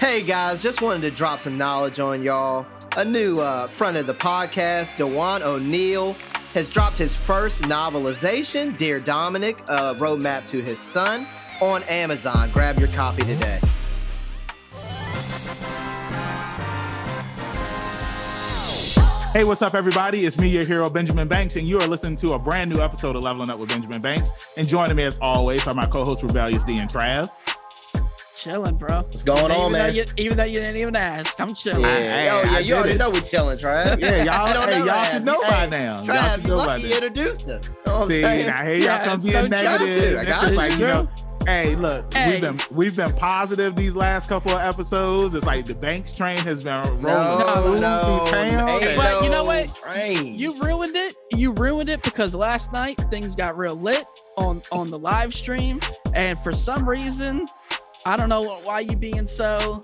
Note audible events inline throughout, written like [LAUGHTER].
Hey guys, just wanted to drop some knowledge on y'all. A new uh, friend of the podcast, Dewan O'Neill, has dropped his first novelization, Dear Dominic, a roadmap to his son, on Amazon. Grab your copy today. Hey, what's up, everybody? It's me, your hero, Benjamin Banks, and you are listening to a brand new episode of Leveling Up with Benjamin Banks. And joining me, as always, are my co-hosts Rebellious D and Trav. Chilling, bro. What's going even on, though man? You, even though you didn't even ask, I'm chilling. Yeah, Hey, oh, yeah, I you already it. know we're chilling, Trav. [LAUGHS] Yeah, y'all, hey, know y'all should know Hey, by now. y'all should know by lucky you now. introduced us. You know what I'm See, saying? now here y'all come it's being so negative. true. I got just like you know. Hey, look, Hey. we've been we've been positive these last couple of episodes. It's like the Banks train has been rolling No, through no, town. ain't and- But you know what? Train. You ruined it. You ruined it because last night things got real lit on on the live stream, and for some reason, I don't know why you being so.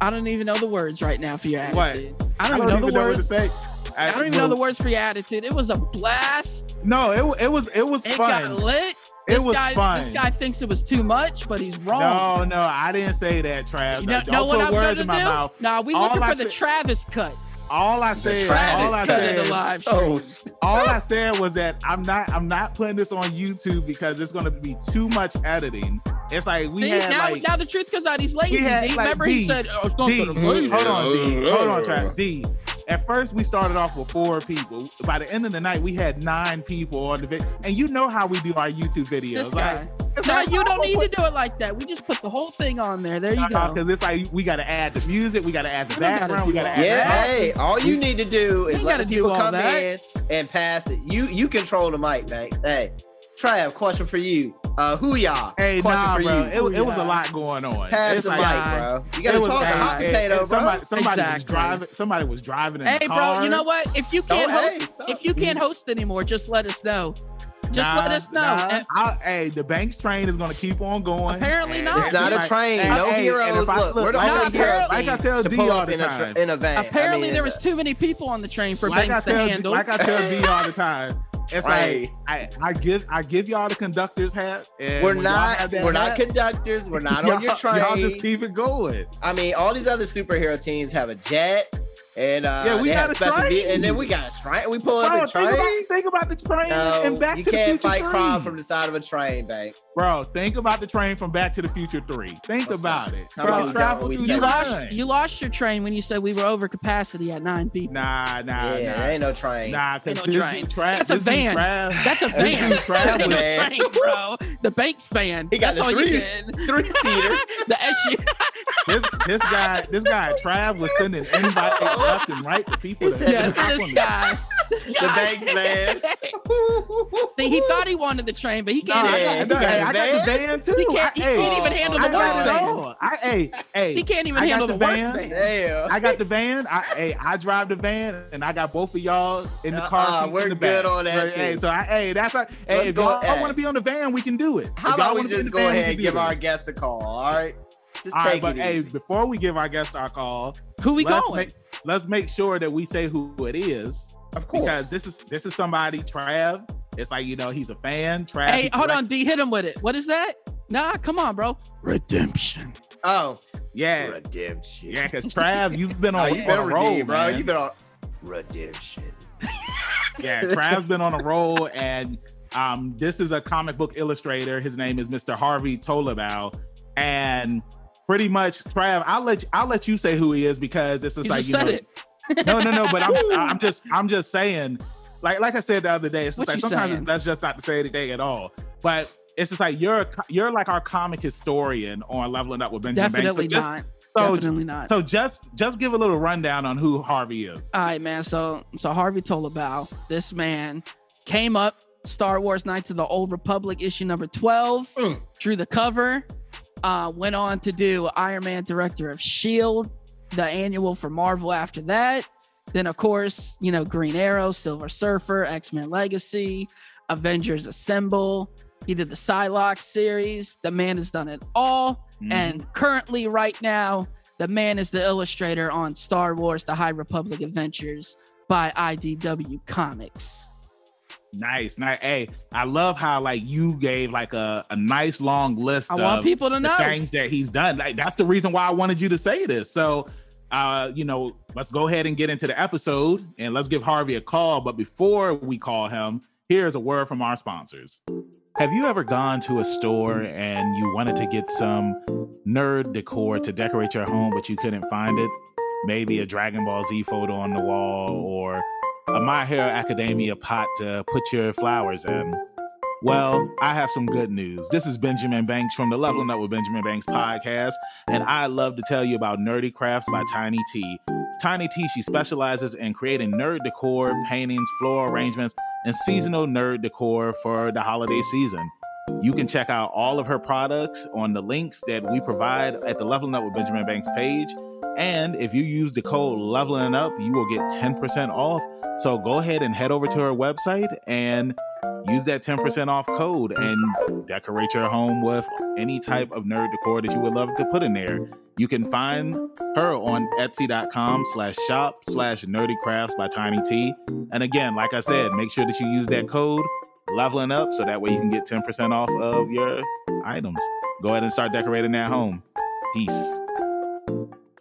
I don't even know the words right now for your What? attitude. I don't, even know the what to words. say. I don't even know the words for your attitude. It was a blast. No, it, it was it was It fun. got lit. It This was guy, fun. This guy thinks it was too much, but he's wrong. No, no, I didn't say that, Travis. You know, Don't know put what I'm words gonna in my do? mouth. Nah, we All looking I for the Travis cut. All I said, Travis all I cut in said, the live oh, stream. Oh, [LAUGHS] all I said was that I'm not, I'm not putting this on YouTube because it's going to be too much editing. It's like we See, had now, like now the truth comes out. He's lazy. Had, D. like, Remember, D. he said, "Oh, it's not D, gonna hold on, D, hold on, Trav. D. At first, we started off with four people. By the end of the night, we had nine people on the video. And you know how we do our YouTube videos. This like, No, like, you don't gonna need put- to do it like that. We just put the whole thing on there. There you go. Because it's like we got to add the music, we got to add the We gotta background, we got to add Yeah, the hey, all you need to do is let gotta the do people all come that. in and pass it. You you control the mic, Banks. Hey, Trav, question for you. Uh, who y'all? Hey, question nah, for bro. you. It, was- it was a lot going on. Pass It's the like- mic, bro. You gotta it was talk the hot It- potato, it- bro. Somebody, somebody was driving. Somebody was driving in the car. Hey, bro, you know what? If you Don't- can't hey, host, stop. if you can't host anymore, just let us know. Just Nah, let us know. nah. And I- hey, the Banks train is gonna keep on going. Apparently not. It's not a train. hey, No hey, heroes. and I- Look, we're the like only tell- heroes Like I tell to D pull all up the in a, time. tra- in a van. apparently, I mean, there was too many people on the train for like I Banks to tell, handle. like I tell D all the time. It's Right. like I, I give I give y'all the conductor's hat. And We're not. We're not conductors. We're [LAUGHS] not on your train. Y'all just keep it going. I mean, all these other superhero teams have a jet, and uh, Yeah, we they got a special. train. ve- and then we got a train. We pull up Bro, a think train. about, think about the train No, and Back to the Future. You can't fight 3. crime from the side of a train, Banks. Bro, think about the train from Back to the Future 3. Think What's about it. How Bro, about travel through you say- lost, you lost your train when you said we were over capacity at nine people. Nah, nah, Yeah, nah. there ain't no train. Nah, because Ain't no this train. dude Trav, That's a van. Trav- That's a van. dude Trav That ain't was- no train, bro. The Banks van. He got That's the all you three- [LAUGHS] Three seater. [LAUGHS] the SU. this this guy this guy Trav was sending invites [LAUGHS] left and right to people. That [LAUGHS] yeah, didn't this the- guy. The guy. Banks van. [LAUGHS] See, he thought he wanted the train, but he can't. I, Yeah, got, he hey, I the got the van. van too. He can't- he I, can't even handle the I got work it van. I, hey, hey, He can't even I handle the the, work van. van. Damn. I got the van. I hey, I drive the van, and I got both of y'all in the uh, car Uh-uh, we're in the good back. on that, So, hey, so I, hey, that's a, Let's hey, if go- y'all want to be on the van, we can do it. How about we wanna be in just go ahead and give our guests a call? All right. Just All right, take but it hey, easy. before we give our guests our call, Who we going? make let's make sure that we say who it is Of course. because this is this is somebody Trav. It's like you know he's a fan. Trav. hey, hold direct- on, D, hit him with it. What is that? Nah, come on, bro. Redemption. Oh, Yeah, redemption. yeah, because Trav, you've been [LAUGHS] Oh, on, you on been a roll, bro. man. You been on redemption. [LAUGHS] yeah, Trav's been on a roll, and um, this is a comic book illustrator. His name is Mr. Harvey Tolibao, and pretty much Trav. I'll let you, I'll let you say who he is because this is You like just you said know, it. no, no, no. But I'm, [LAUGHS] I'm just, I'm just saying, like, like I said the other day, it's just What like sometimes it's, that's just not to say anything at all. But it's just like you're, a you're like our comic historian on leveling up with Benjamin Definitely Banks. So just, not. So, Definitely not. so just, just give a little rundown on who Harvey is. All right, man. So, so Harvey Tolibao, this man came up Star Wars Knights of the Old Republic issue number 12, Mm. drew the cover, uh, went on to do Iron Man Director of S.H.I.E.L.D., the annual for Marvel after that. Then, of course, you know, Green Arrow, Silver Surfer, X Men Legacy, Avengers Assemble. He did the Psylocke series. The man has done it all. Mhm. And currently, right now, the man is the illustrator on Star Wars The High Republic Adventures by IDW Comics. Nice, nice. Hey, I love how like you gave like a, a nice long list I of want people to the know. things that he's done. Like that's the reason why I wanted you to say this. So uh, you know, let's go ahead and get into the episode and let's give Harvey a call. But before we call him, here's a word from our sponsors. Have you ever gone to a store and you wanted to get some nerd decor to decorate your home, but you couldn't find it? Maybe a Dragon Ball Z photo on the wall or a My Hero Academia pot to put your flowers in. Well, I have some good news. This is Benjamin Banks from the Leveling Up with Benjamin Banks podcast, and I love to tell you about Nerdy Crafts by Tiny T. Tiny T, she specializes in creating nerd decor, paintings, floral arrangements, and seasonal nerd decor for the holiday season. You can check out all of her products on the links that we provide at the Leveling Up with Benjamin Banks page. And if you use the code Leveling Up, you will get 10% off. So go ahead and head over to her website and use that 10% off code and decorate your home with any type of nerd decor that you would love to put in there. You can find her on etsy.com slash shop slash nerdy crafts by Tiny T. And again, like I said, make sure that you use that code leveling up so that way you can get 10% off of your items. Go ahead and start decorating that home. Peace.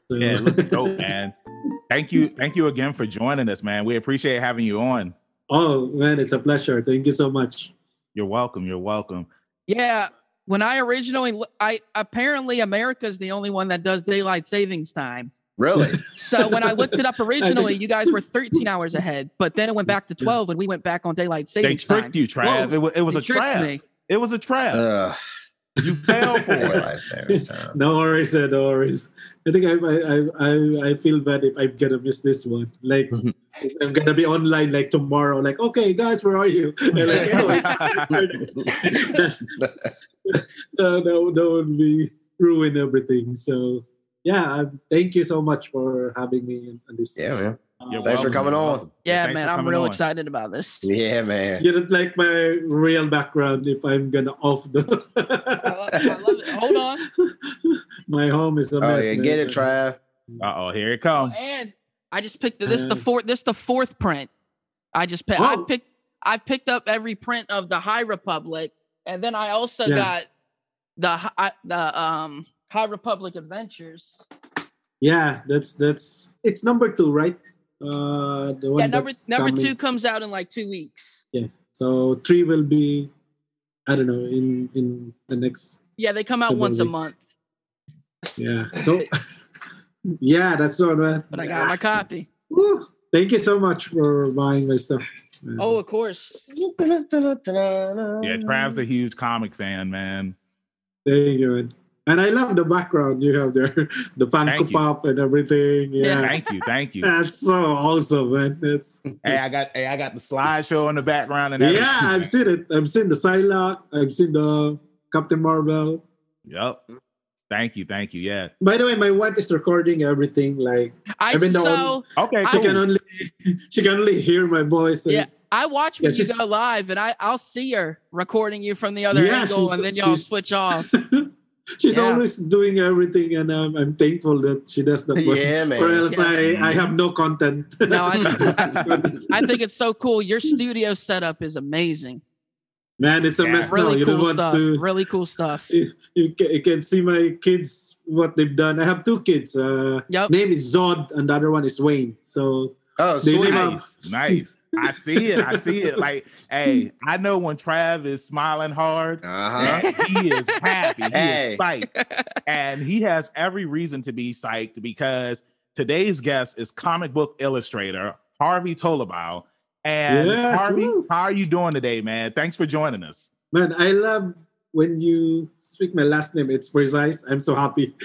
Yeah, it looks dope, [LAUGHS] man. Thank you. Thank you again for joining us, man. We appreciate having you on. oh man, it's a pleasure. Thank you so much. You're welcome. You're welcome. Yeah. When I originally, I apparently America's the only one that does daylight savings time. Really? [LAUGHS] So when I looked it up [LAUGHS] originally, you guys were 13 hours ahead, but then it went back to 12 and we went back on daylight They savings time. tricked you, Trav. It was, it was a trap. me. It was a trap. Ugh. you fell [LAUGHS] for it. Daylight savings. No worries, no worries. I think I I I, I feel bad if I'm gonna miss this one. Like. I'm gonna be online like tomorrow. Like okay, guys, where are you? And like, anyway, that's, no, no, that would be ruin everything. So yeah, thank you so much for having me on- on this. yeah, man. You're Thanks for coming You're on. welcome. Yeah, man, I'm real on. excited about this. Yeah, man. You don't like my real background if I'm gonna off the. [LAUGHS] I love, I love it. Hold on. [LAUGHS] My home is a Oh mess. yeah, man. get it, Trav. Uh oh, here it comes. And I just picked the, this the Uh, fourth this the fourth print. I just picked I picked I picked up every print of the High Republic, and then I also Yeah. got the Hi- the um High Republic Adventures. Yeah, that's that's it's number two, right? Uh, the one Yeah, number number coming. two comes out in like two weeks. Yeah, so three will be, I don't know, in in the next. Yeah, they come out Seven once a month, Yeah. So, [LAUGHS] yeah, that's the one, man. but I got my copy. Woo. Thank you so much for buying my stuff. man. Oh, of course. [LAUGHS] Yeah, Trav's a huge comic fan, man. thank you, man. And I love the background you have there, [LAUGHS] the Thank Funko. Pop and everything. Yeah, Thank you, thank you. that's so awesome, man. That's hey, I got hey, I got the slideshow in the background and everything. yeah. I've seen it. I've seen the Psylocke. I've seen the Captain Marvel. Yep. Thank you, thank you. Yeah. By the way, my wife is recording everything. Like I I've been the so Okay, I- she can only [LAUGHS] she can only hear my voice. Yeah. it's- I watch when Yeah, you go live, and I I'll see her recording you from the other Yeah, angle, and then y'all switch off. [LAUGHS] [LAUGHS] She's Yeah. always doing everything, and um, I'm thankful that she does that. work. Yeah, man. Or else Yeah. I, I have no content. No, I, [LAUGHS] I think it's so cool. Your studio setup is amazing. Man, it's a Yeah. mess now. Really You don't cool want stuff. to. Really cool stuff. You, you, can, you can see my kids what they've done. I have two kids. Uh, Yep. name is Zod, and the other one is Wayne. So Oh, They sweet. live nice, nice. I see it. I see it. Like, hey, I know when Trav is smiling hard, Uh-huh. he is happy. He Hey. is psyched. And he has every reason to be psyched because today's guest is comic book illustrator Harvey Tolibao. And Yes, Harvey, woo. how are you doing today, man? Thanks for joining us. man, I love when you speak my last name. It's precise. I'm so happy.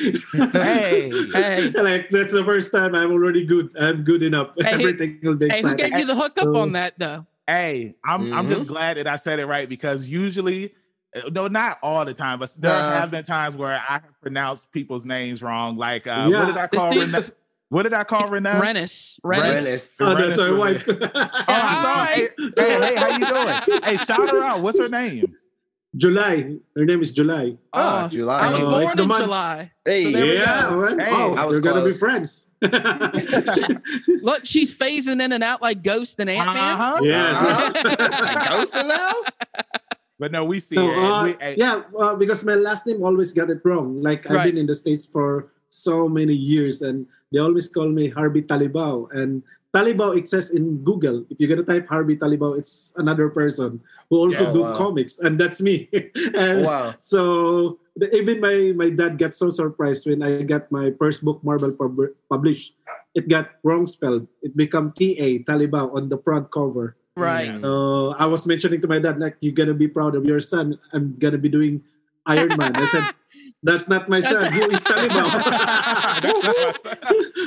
Hey. [LAUGHS] Hey. like that's the first time I'm already good. I'm good enough. Hey, who- Everything will be Hey, who gave you the hookup So- on that though? Hey, I'm I'm Mm-hmm. just glad that I said it right because usually, uh, no, not all the time, but there Nah. have been times where I have pronounced people's names wrong. Like, uh, Yeah. what did I call [LAUGHS] dude's- What did I call Renee? Rennis. Rennis. Rennis. Oh, that's my wife. [LAUGHS] Oh, I'm sorry. Hey, hey, hey, how you doing? Hey, shout her out. What's her name? July. Her name is July. Ah, Oh, July. I was Oh, born it's the in month. July. Hey, So there we yeah, go. man. Hey, oh, I was You're gonna be friends. [LAUGHS] [LAUGHS] Look, she's phasing in and out like Ghost and Ant Man. Uh-huh. yeah. Uh-huh. Ghost in the house? But no, we see So, it. and uh, we- and- yeah, uh, because my last name always got it wrong. Like I've Right. been in the states for so many years, and they always call me Harvey Talibao. And Talibao exists in Google. If you're gonna type Harvey Talibao, it's another person who also Yeah, do wow. comics, and that's me. [LAUGHS] and Wow. so the, even my my dad got so surprised when I got my first book Marvel pub- published. It got wrong spelled. It become T A Talibao on the front cover. Right. Yeah. Uh, I was mentioning to my dad, like, you're gonna be proud of your son. I'm gonna be doing Iron Man. I said, that's not my That's son. Who is Talibao? [LAUGHS]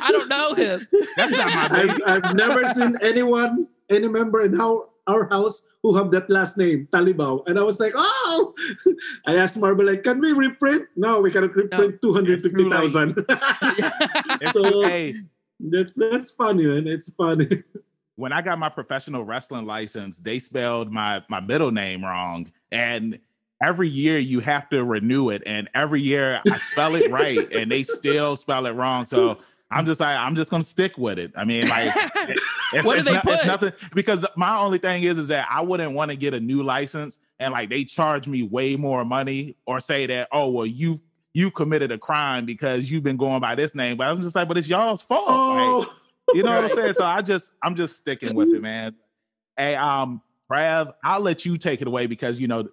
I don't know him. That's not my I've, I've never seen anyone, any member in our, our house who have that last name, Talibao. And I was like, oh! [LAUGHS] I asked Marvel, like, can we reprint? No, we cannot reprint 250,000. [LAUGHS] So- hey, that's, that's funny, man. It's funny. when I got my professional wrestling license, they spelled my my middle name wrong, and every year you have to renew it, and every year I spell it right, [LAUGHS] and they still spell it wrong. So I'm just like I'm just gonna stick with it. I mean, like it- [LAUGHS] it's, What do they not- it's nothing because my only thing is is that I wouldn't want to get a new license and like they charge me way more money or say that oh well you you committed a crime because you've been going by this name, but I'm just like but it's y'all's fault. Like, Oh, you know what I'm saying? So I just I'm just sticking with it, man. Hey, um, Trav, I'll let you take it away because you know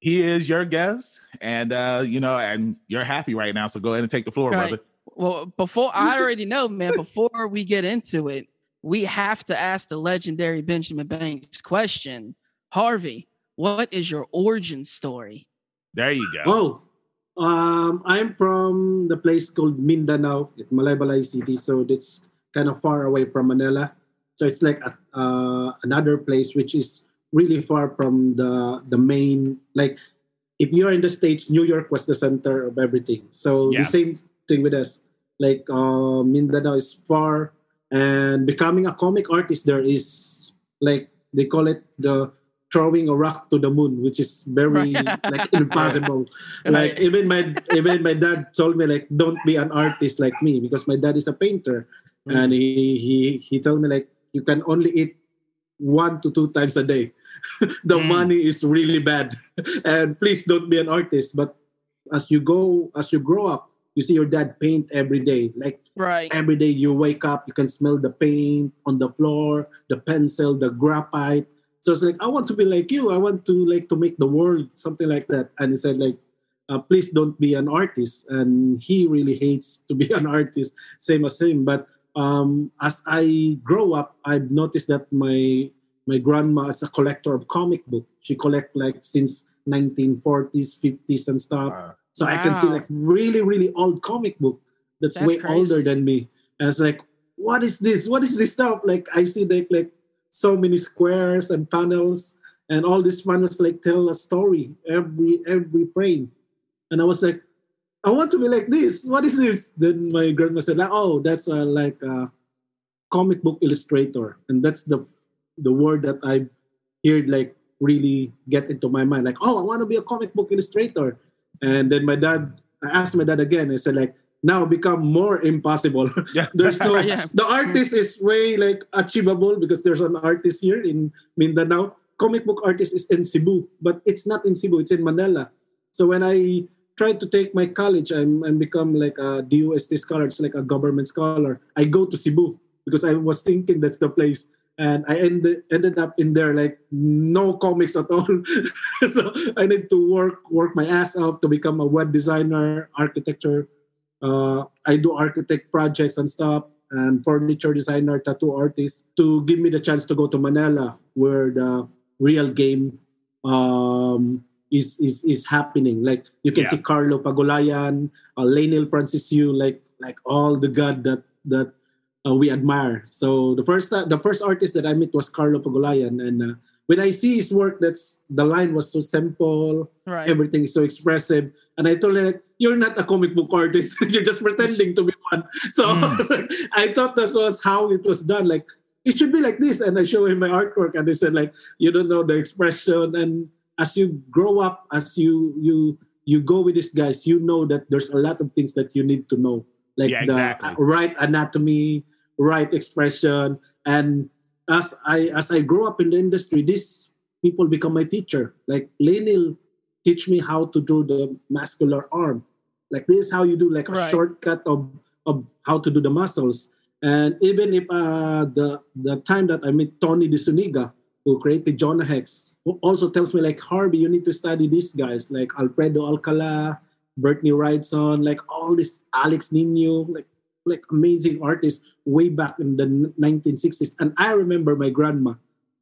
he is your guest, and uh, you know, and you're happy right now. So go ahead and take the floor, Right. brother. Well, before I already know, man, before we get into it, we have to ask the legendary Benjamin Banks question. Harvey, what is your origin story? There you go. Oh, um, I'm from the place called Mindanao, at Malaybalay City. So it's kind of far away from Manila. So it's like a, uh, another place which is really far from the the main. Like if you're in the states, New York was the center of everything. So Yeah. the same thing with us. Like uh, Mindanao is far, and becoming a comic artist there is like they call it the throwing a rock to the moon, which is very [LAUGHS] like impossible. [LAUGHS] Like even my even my dad told me like don't be an artist like me because my dad is a painter, and he he he told me like you can only eat one to two times a day. [LAUGHS] the Mm. money is really bad, [LAUGHS] and please don't be an artist. But as you go as you grow up, you see your dad paint every day. Like Right. every day you wake up, you can smell the paint on the floor, the pencil, the graphite. So it's like I want to be like you. I want to like to make the world something like that. And he said like, uh, please don't be an artist. And he really hates to be [LAUGHS] an artist, same as him. But um, as I grow up, I've noticed that my my grandma is a collector of comic book. She collect like since 1940s, 50s, and stuff. So I can see like really, really old comic book that's, That's way crazy. older than me. And it's like, what is this? What is this stuff? Like I see like like so many squares and panels, and all these panels like tell a story every every frame. And I was like, I want to be like this. What is this? Then my grandma said, like, oh, that's a, like a comic book illustrator, and that's the the word that I heard like really get into my mind. Like, oh, I want to be a comic book illustrator. And then my dad, I asked my dad again. I said like, now become more impossible. [LAUGHS] Yeah. there's no [LAUGHS] Yeah. the artist is way like achievable because there's an artist here in Mindanao. Comic book artist is in Cebu, but it's not in Cebu. It's in Manila. So when I tried to take my college, I'm I'm become like a DOST scholar. It's like a government scholar. I go to Cebu because I was thinking that's the place. And I ended ended up in there like no comics at all. [LAUGHS] so I need to work work my ass off to become a web designer, architecture. Uh, I do architect projects and stuff, and furniture designer, tattoo artist, to give me the chance to go to Manila, where the real game um, is, is is happening. Like you can Yeah. see Carlo Pagulayan, uh, Leinil Francis Yu, like like all the god that that uh, we admire. So the first uh, the first artist that I met was Carlo Pagulayan, and uh, when I see his work, that's the line was so simple, Right. everything is so expressive. And I told him, you're not a comic book artist. [LAUGHS] you're just pretending to be one. [LAUGHS] So [LAUGHS] I I thought that was how it was done. Like, it should be like this. And I show him my artwork and they said, like, you don't know the expression. And as you grow up, as you you you go with these guys, you know that there's a lot of things that you need to know. Like Yeah, the exactly. right anatomy, right expression, and as I as I grow up in the industry, these people become my teacher. Like Leinil teach me how to do the muscular arm. Like this is how you do like a Right. shortcut of of how to do the muscles. And even if uh, the the time that I met Tony DeZuniga, who created Jonah Hex, who also tells me like Harvey, you need to study these guys like Alfredo Alcala, Brittany Wrightson, like all this Alex Nino, like like amazing artists way back in the 1960s. And I remember my grandma,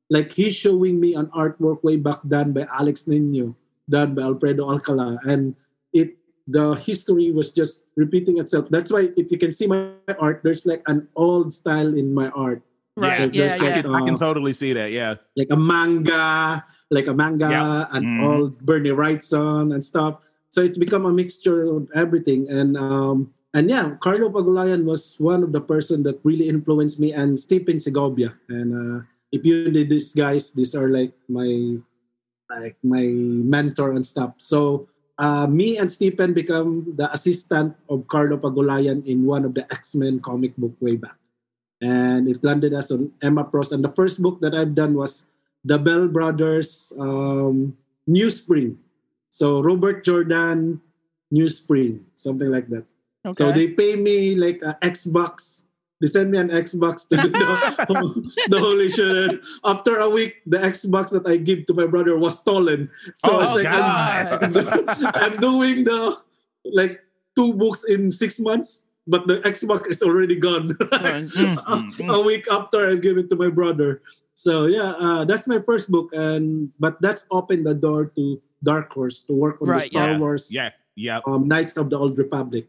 like he's showing me an artwork way back done by Alex Nino, done by Alfredo Alcala, and it the history was just repeating itself. That's why if you can see my art, there's like an old style in my art, Right. Yeah, Yeah. there's Yeah. I can, I can Uh, totally see that. Yeah. like a manga, like a manga, Yeah. and Mhm. all Bernie Wrightson and stuff. So it's become a mixture of everything. And um, and yeah, Carlo Pagulayan was one of the person that really influenced me, and Stephen Segovia. And uh, if you did these guys, these are like my like my mentor and stuff. So uh, me and Stephen become the assistant of Carlo Pagulayan in one of the X Men comic book way back and it landed us on Emma Frost. And the first book that I've done was the Bell Brothers um, New Spring. So Robert Jordan New Spring, something like that. Okay. So they pay me like an Xbox. They send me an Xbox to do the, [LAUGHS] the holy shit. After a week, the Xbox that I give to my brother was stolen. So oh, it's like I'm, God. [LAUGHS] I'm doing the like two books in six months, but the Xbox is already gone. [LAUGHS] mm, a week after I give it to my brother. So yeah, uh, that's my first book, and but that's opened the door to Dark Horse to work on Right, the Star yeah. Wars, yeah. yeah, um, Knights of the Old Republic.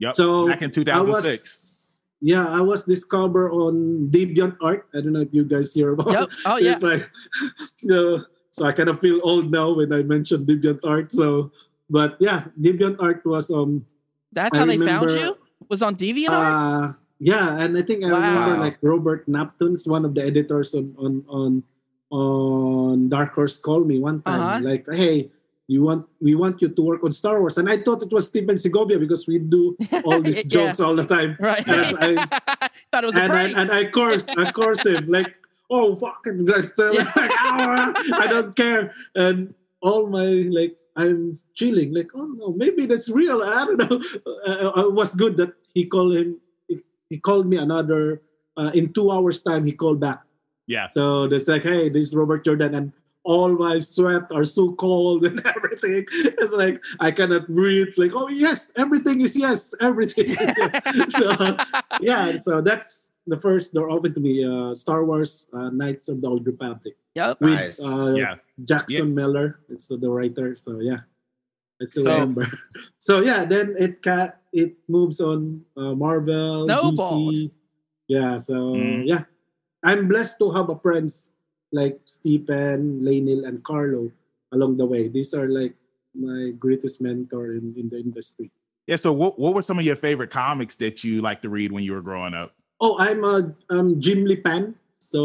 Yep. So Back in I 2006. was, yeah, I was discovered on Deviant Art. I don't know if you guys hear about. Yep. Oh yeah. It's like, [LAUGHS] uh, so I kind of feel old now when I mention Deviant Art. So, but yeah, Deviant Art was um That's I how they found you. Was on DeviantArt. uh yeah, and I think I Wow. remember like Robert Napton's one of the editors on on on on Dark Horse called me one time Uh-huh. like, hey. You want we want you to work on Star Wars, and I thought it was Stephen Segovia because we do all these [LAUGHS] Yeah. jokes all the time. right. and I- [LAUGHS] Thought it was a and I, and I cursed, I cursed him like, oh fuck it, just, uh, Yeah. like, "Ah, I don't care. And all my like, I'm chilling, like, oh no, maybe that's real. I don't know. [LAUGHS] Uh, it was good that he called him. He, he called me another uh, in two hours time. He called back. Yeah. So it's like, hey, this is Robert Jordan, and all my sweat are so cold [LAUGHS] and everything. It's like I cannot breathe. Like, oh yes, everything is yes, everything. Is yes. [LAUGHS] so yeah, so that's the first door open to me. Uh, Star Wars uh, Knights of the Old Republic yep. with Nice. uh, Yeah. Jackson Miller. It's the, the writer. So yeah, I still So- remember. [LAUGHS] So yeah, then it ca- it moves on uh, Marvel, Snowballed. DC. Yeah. So Mm. yeah, I'm blessed to have a friends like Stephen, Leinil, and Carlo along the way. These are like my greatest mentor in, in the industry. Yeah. So, what, what were some of your favorite comics that you like to read when you were growing up? Oh, I'm a um, Jim Lee fan. So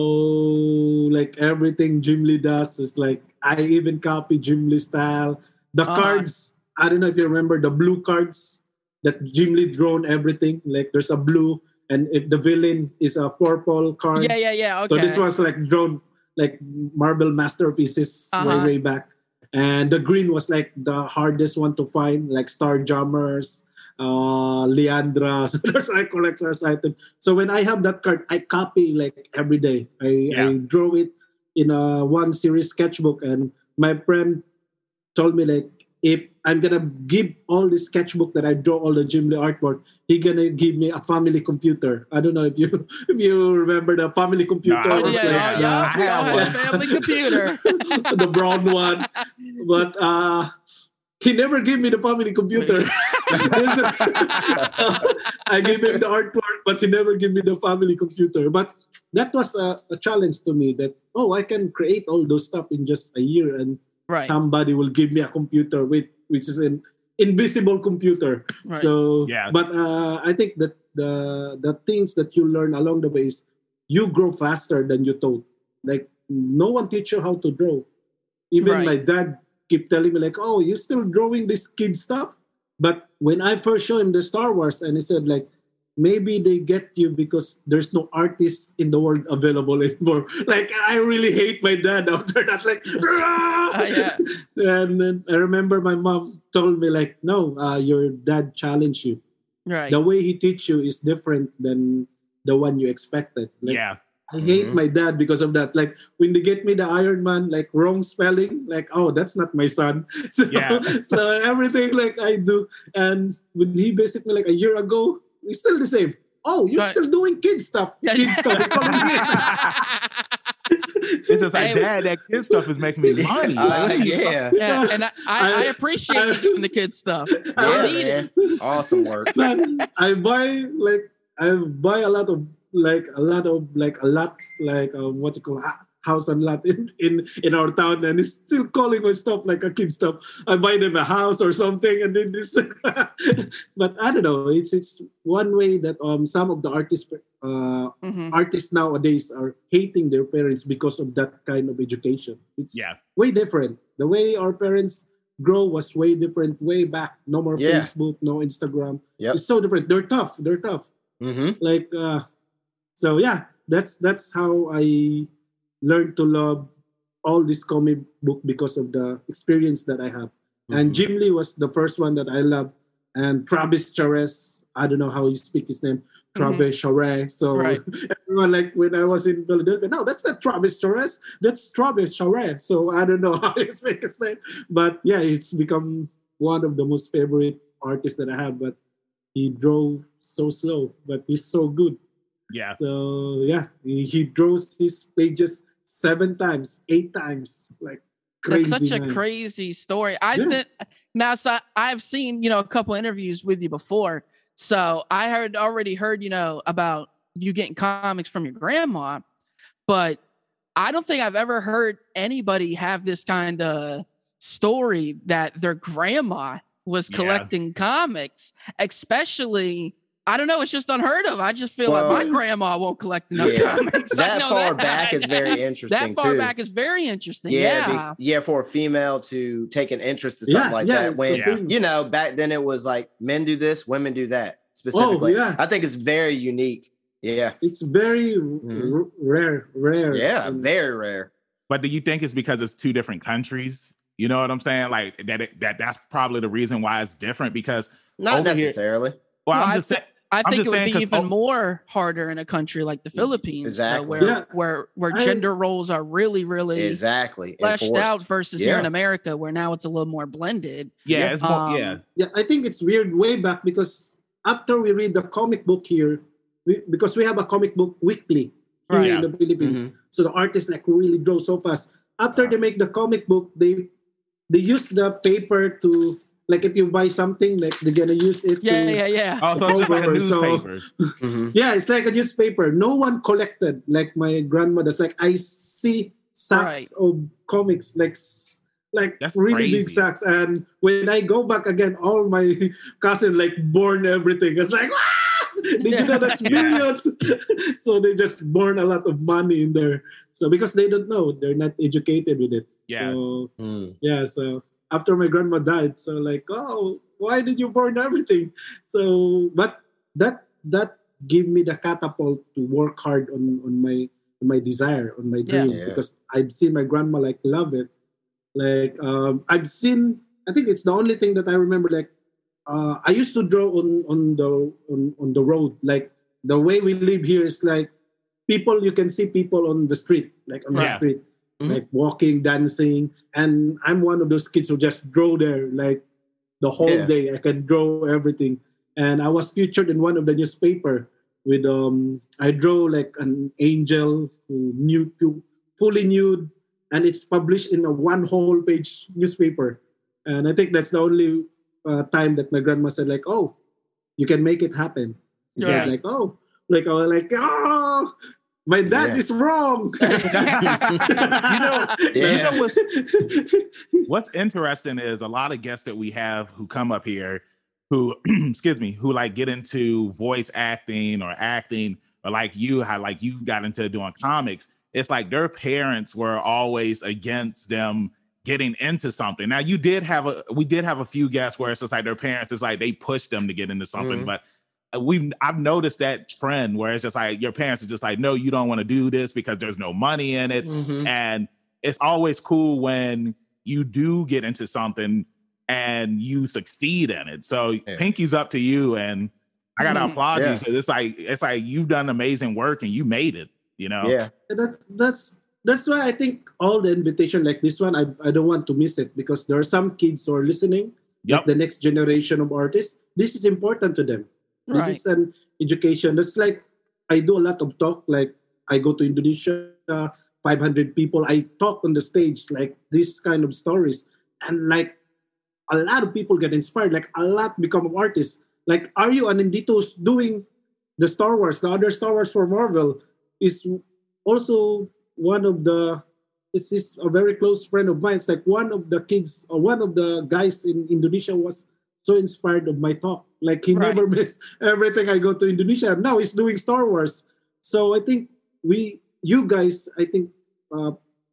like everything Jim Lee does is like I even copy Jim Lee style. The Ah. cards, I don't know if you remember the blue cards that Jim Lee drawn everything. Like there's a blue, and if the villain is a purple card. Yeah, yeah, yeah. Okay. So this was like drawn like Marvel Masterpieces Uh-huh. way way back, and the green was like the hardest one to find, like Star Jammers, uh, Lilandra. So there's like [LAUGHS] collector's item. So when I have that card, I copy like every day. I, I draw it in a one series sketchbook, and my friend told me like if I'm gonna give all the sketchbook that I draw all the Jim Lee artwork, he gonna give me a family computer. I don't know if you [LAUGHS] if you remember the family computer. Nah, Oh, yeah, like, yeah, I yeah. We all have a family computer. [LAUGHS] [LAUGHS] the brown one. But uh he never gave me the family computer. I gave him the artwork, but he never gave me the family computer. But that was a, a challenge to me that oh I can create all those stuff in just a year and right. somebody will give me a computer with which is an invisible computer right. so Yeah. but uh, i think that the the things that you learn along the way is you grow faster than you thought like no one teach you how to draw even Right. my dad keep telling me like oh you're still drawing this kid stuff but when i first showed him the star wars and he said like maybe they get you because there's no artists in the world available anymore. [LAUGHS] Like I really hate my dad [LAUGHS] after that. Like, Uh, [LAUGHS] yeah. and then I remember my mom told me like, no, uh, your dad challenged you. Right. The way he teach you is different than the one you expected. Like, yeah. I hate Mhm. my dad because of that. Like when they get me the Iron Man, like wrong spelling, like oh that's not my son. So, Yeah. so everything like I do, and when he visited me like a year ago, it's still the same. Oh, you're Right. still doing kid stuff. [LAUGHS] Yeah. Kid stuff. He calls me. It's just like, Hey. Dad, that kid stuff is making me [LAUGHS] money. Uh, Like, yeah. yeah, and I, I, I I- appreciate I- you doing the kid stuff. [LAUGHS] Yeah, I need man. it. Awesome work. But I buy like I buy a lot of like a lot of like a lot like um, what you call ha- house and lot in, in in our town and it's still calling my stuff like a kid stuff. I buy them a house or something and then this [LAUGHS] but I don't know. It's it's one way that um some of the artists uh Mhm. artists nowadays are hating their parents because of that kind of education. It's yeah. way different. The way our parents grow was way different way back. No more Yeah. Facebook, no Instagram. Yep. It's so different. They're tough. They're tough. Mm-hmm. Like uh so yeah, that's that's how I learned to love all this comic book because of the experience that I have. Mm-hmm. And Jim Lee was the first one that I loved. And Travis Charest, I don't know how you speak his name, Travis Charest. So Right. [LAUGHS] everyone like when I was in Philadelphia, no, that's not Travis Charest, that's Travis Charest. So I don't know [LAUGHS] how you speak his name. But yeah, it's become one of the most favorite artists that I have. But he drove so slow, but he's so good. Yeah. So yeah, he, he draws his pages seven times, eight times, like crazy. That's such a crazy story. I Yeah. think now, so I've seen you know a couple interviews with you before, so I heard already heard you know about you getting comics from your grandma, but I don't think I've ever heard anybody have this kind of story that their grandma was Yeah. collecting comics, especially. I don't know. It's just unheard of. I just feel like my grandma won't collect enough yeah. comics. [LAUGHS] That know far that. back is very [LAUGHS] interesting That far too. back is very interesting. yeah, be- Yeah. yeah, for a female to take an interest in something Yeah, like yeah. that when the Yeah. thing. you know back then it was like men do this, women do that specifically. Oh, yeah. I think it's very unique. Yeah, It's very Mhm. r- rare, rare. yeah, And- very rare. But do you think it's because it's two different countries? You know what I'm saying? Like that. It, that that's probably the reason why it's different. Because Not Over here- necessarily. Well, No, I'm just saying. I I'm think it would be even oh- more harder in a country like the Philippines, uh, where Yeah. where where I- gender roles are really really Exactly. fleshed Enforced. out versus here in America, where now it's a little more blended. Yeah, Yeah. it's more. Um, yeah, yeah, I think it's weird way back because after we read the comic book here, we, because we have a comic book weekly here Right. in the Philippines, Mhm. so the artists like really draw so fast. After they make the comic book, they they use the paper to like if you buy something, like they're gonna use it. Yeah, to, yeah, yeah. Oh, so it's like a over, so- newspaper. Mhm. [LAUGHS] Yeah, it's like a newspaper. No one collected like my grandmother's. Like I see sacks Right. of comics, like like That's really big sacks. And when I go back again, all my [LAUGHS] cousin like burn everything. It's like ah! they do that that's Yeah. millions. [LAUGHS] so they just burn a lot of money in there. So because they don't know, they're not educated with it. Yeah, So Mm. yeah, so after my grandma died, so like, oh, why did you burn everything? So, but that that gave me the catapult to work hard on on my on my desire, on my dream, Yeah. because I've seen my grandma like love it. Like um, I've seen, I think it's the only thing that I remember. Like uh, I used to draw on on the on, on the road. Like the way we live here is like people you can see people on the street, like on the Yeah. street Mhm. like walking, dancing, and I'm one of those kids who just draw there like the whole Yeah. day. I can draw everything, and I was featured in one of the newspaper with um I draw like an angel who nude, fully nude, and it's published in a one whole page newspaper, and I think that's the only uh, time that my grandma said like, oh, you can make it happen. She Yeah. said like, oh, like I was like, oh, my dad Yeah. is wrong. [LAUGHS] You know- Yeah. You know what's what's interesting is a lot of guests that we have who come up here who [CLEARS THROAT] excuse me who like get into voice acting or acting or like you how like you got into doing comics it's like their parents were always against them getting into something now you did have a we did have a few guests where it's just like their parents is like they pushed them to get into something Mhm. but we've I've noticed that trend where it's just like your parents are just like, no, you don't want to do this because there's no money in it. Mhm. And it's always cool when you do get into something and you succeed in it. So Yeah. pinky's up to you and I gotta Mhm. applaud you Yeah. because it's like it's like you've done amazing work and you made it, you know? Yeah. And that, that's that's why I think all the invitation like this one, I, I don't want to miss it because there are some kids who are listening, Yep. like the next generation of artists. This is important to them. This is an education. That's like I do a lot of talk. Like I go to Indonesia, 500 people. I talk on the stage like this kind of stories, and like a lot of people get inspired. Like a lot become artists. Like Ario Anindito's doing the Star Wars, the other Star Wars for Marvel is also one of the. It's this a very close friend of mine. It's like one of the kids or one of the guys in Indonesia was so inspired of my talk. Like he Right. never missed [LAUGHS] everything I go to Indonesia. Now he's doing Star Wars. So I think we, you guys, I think, uh,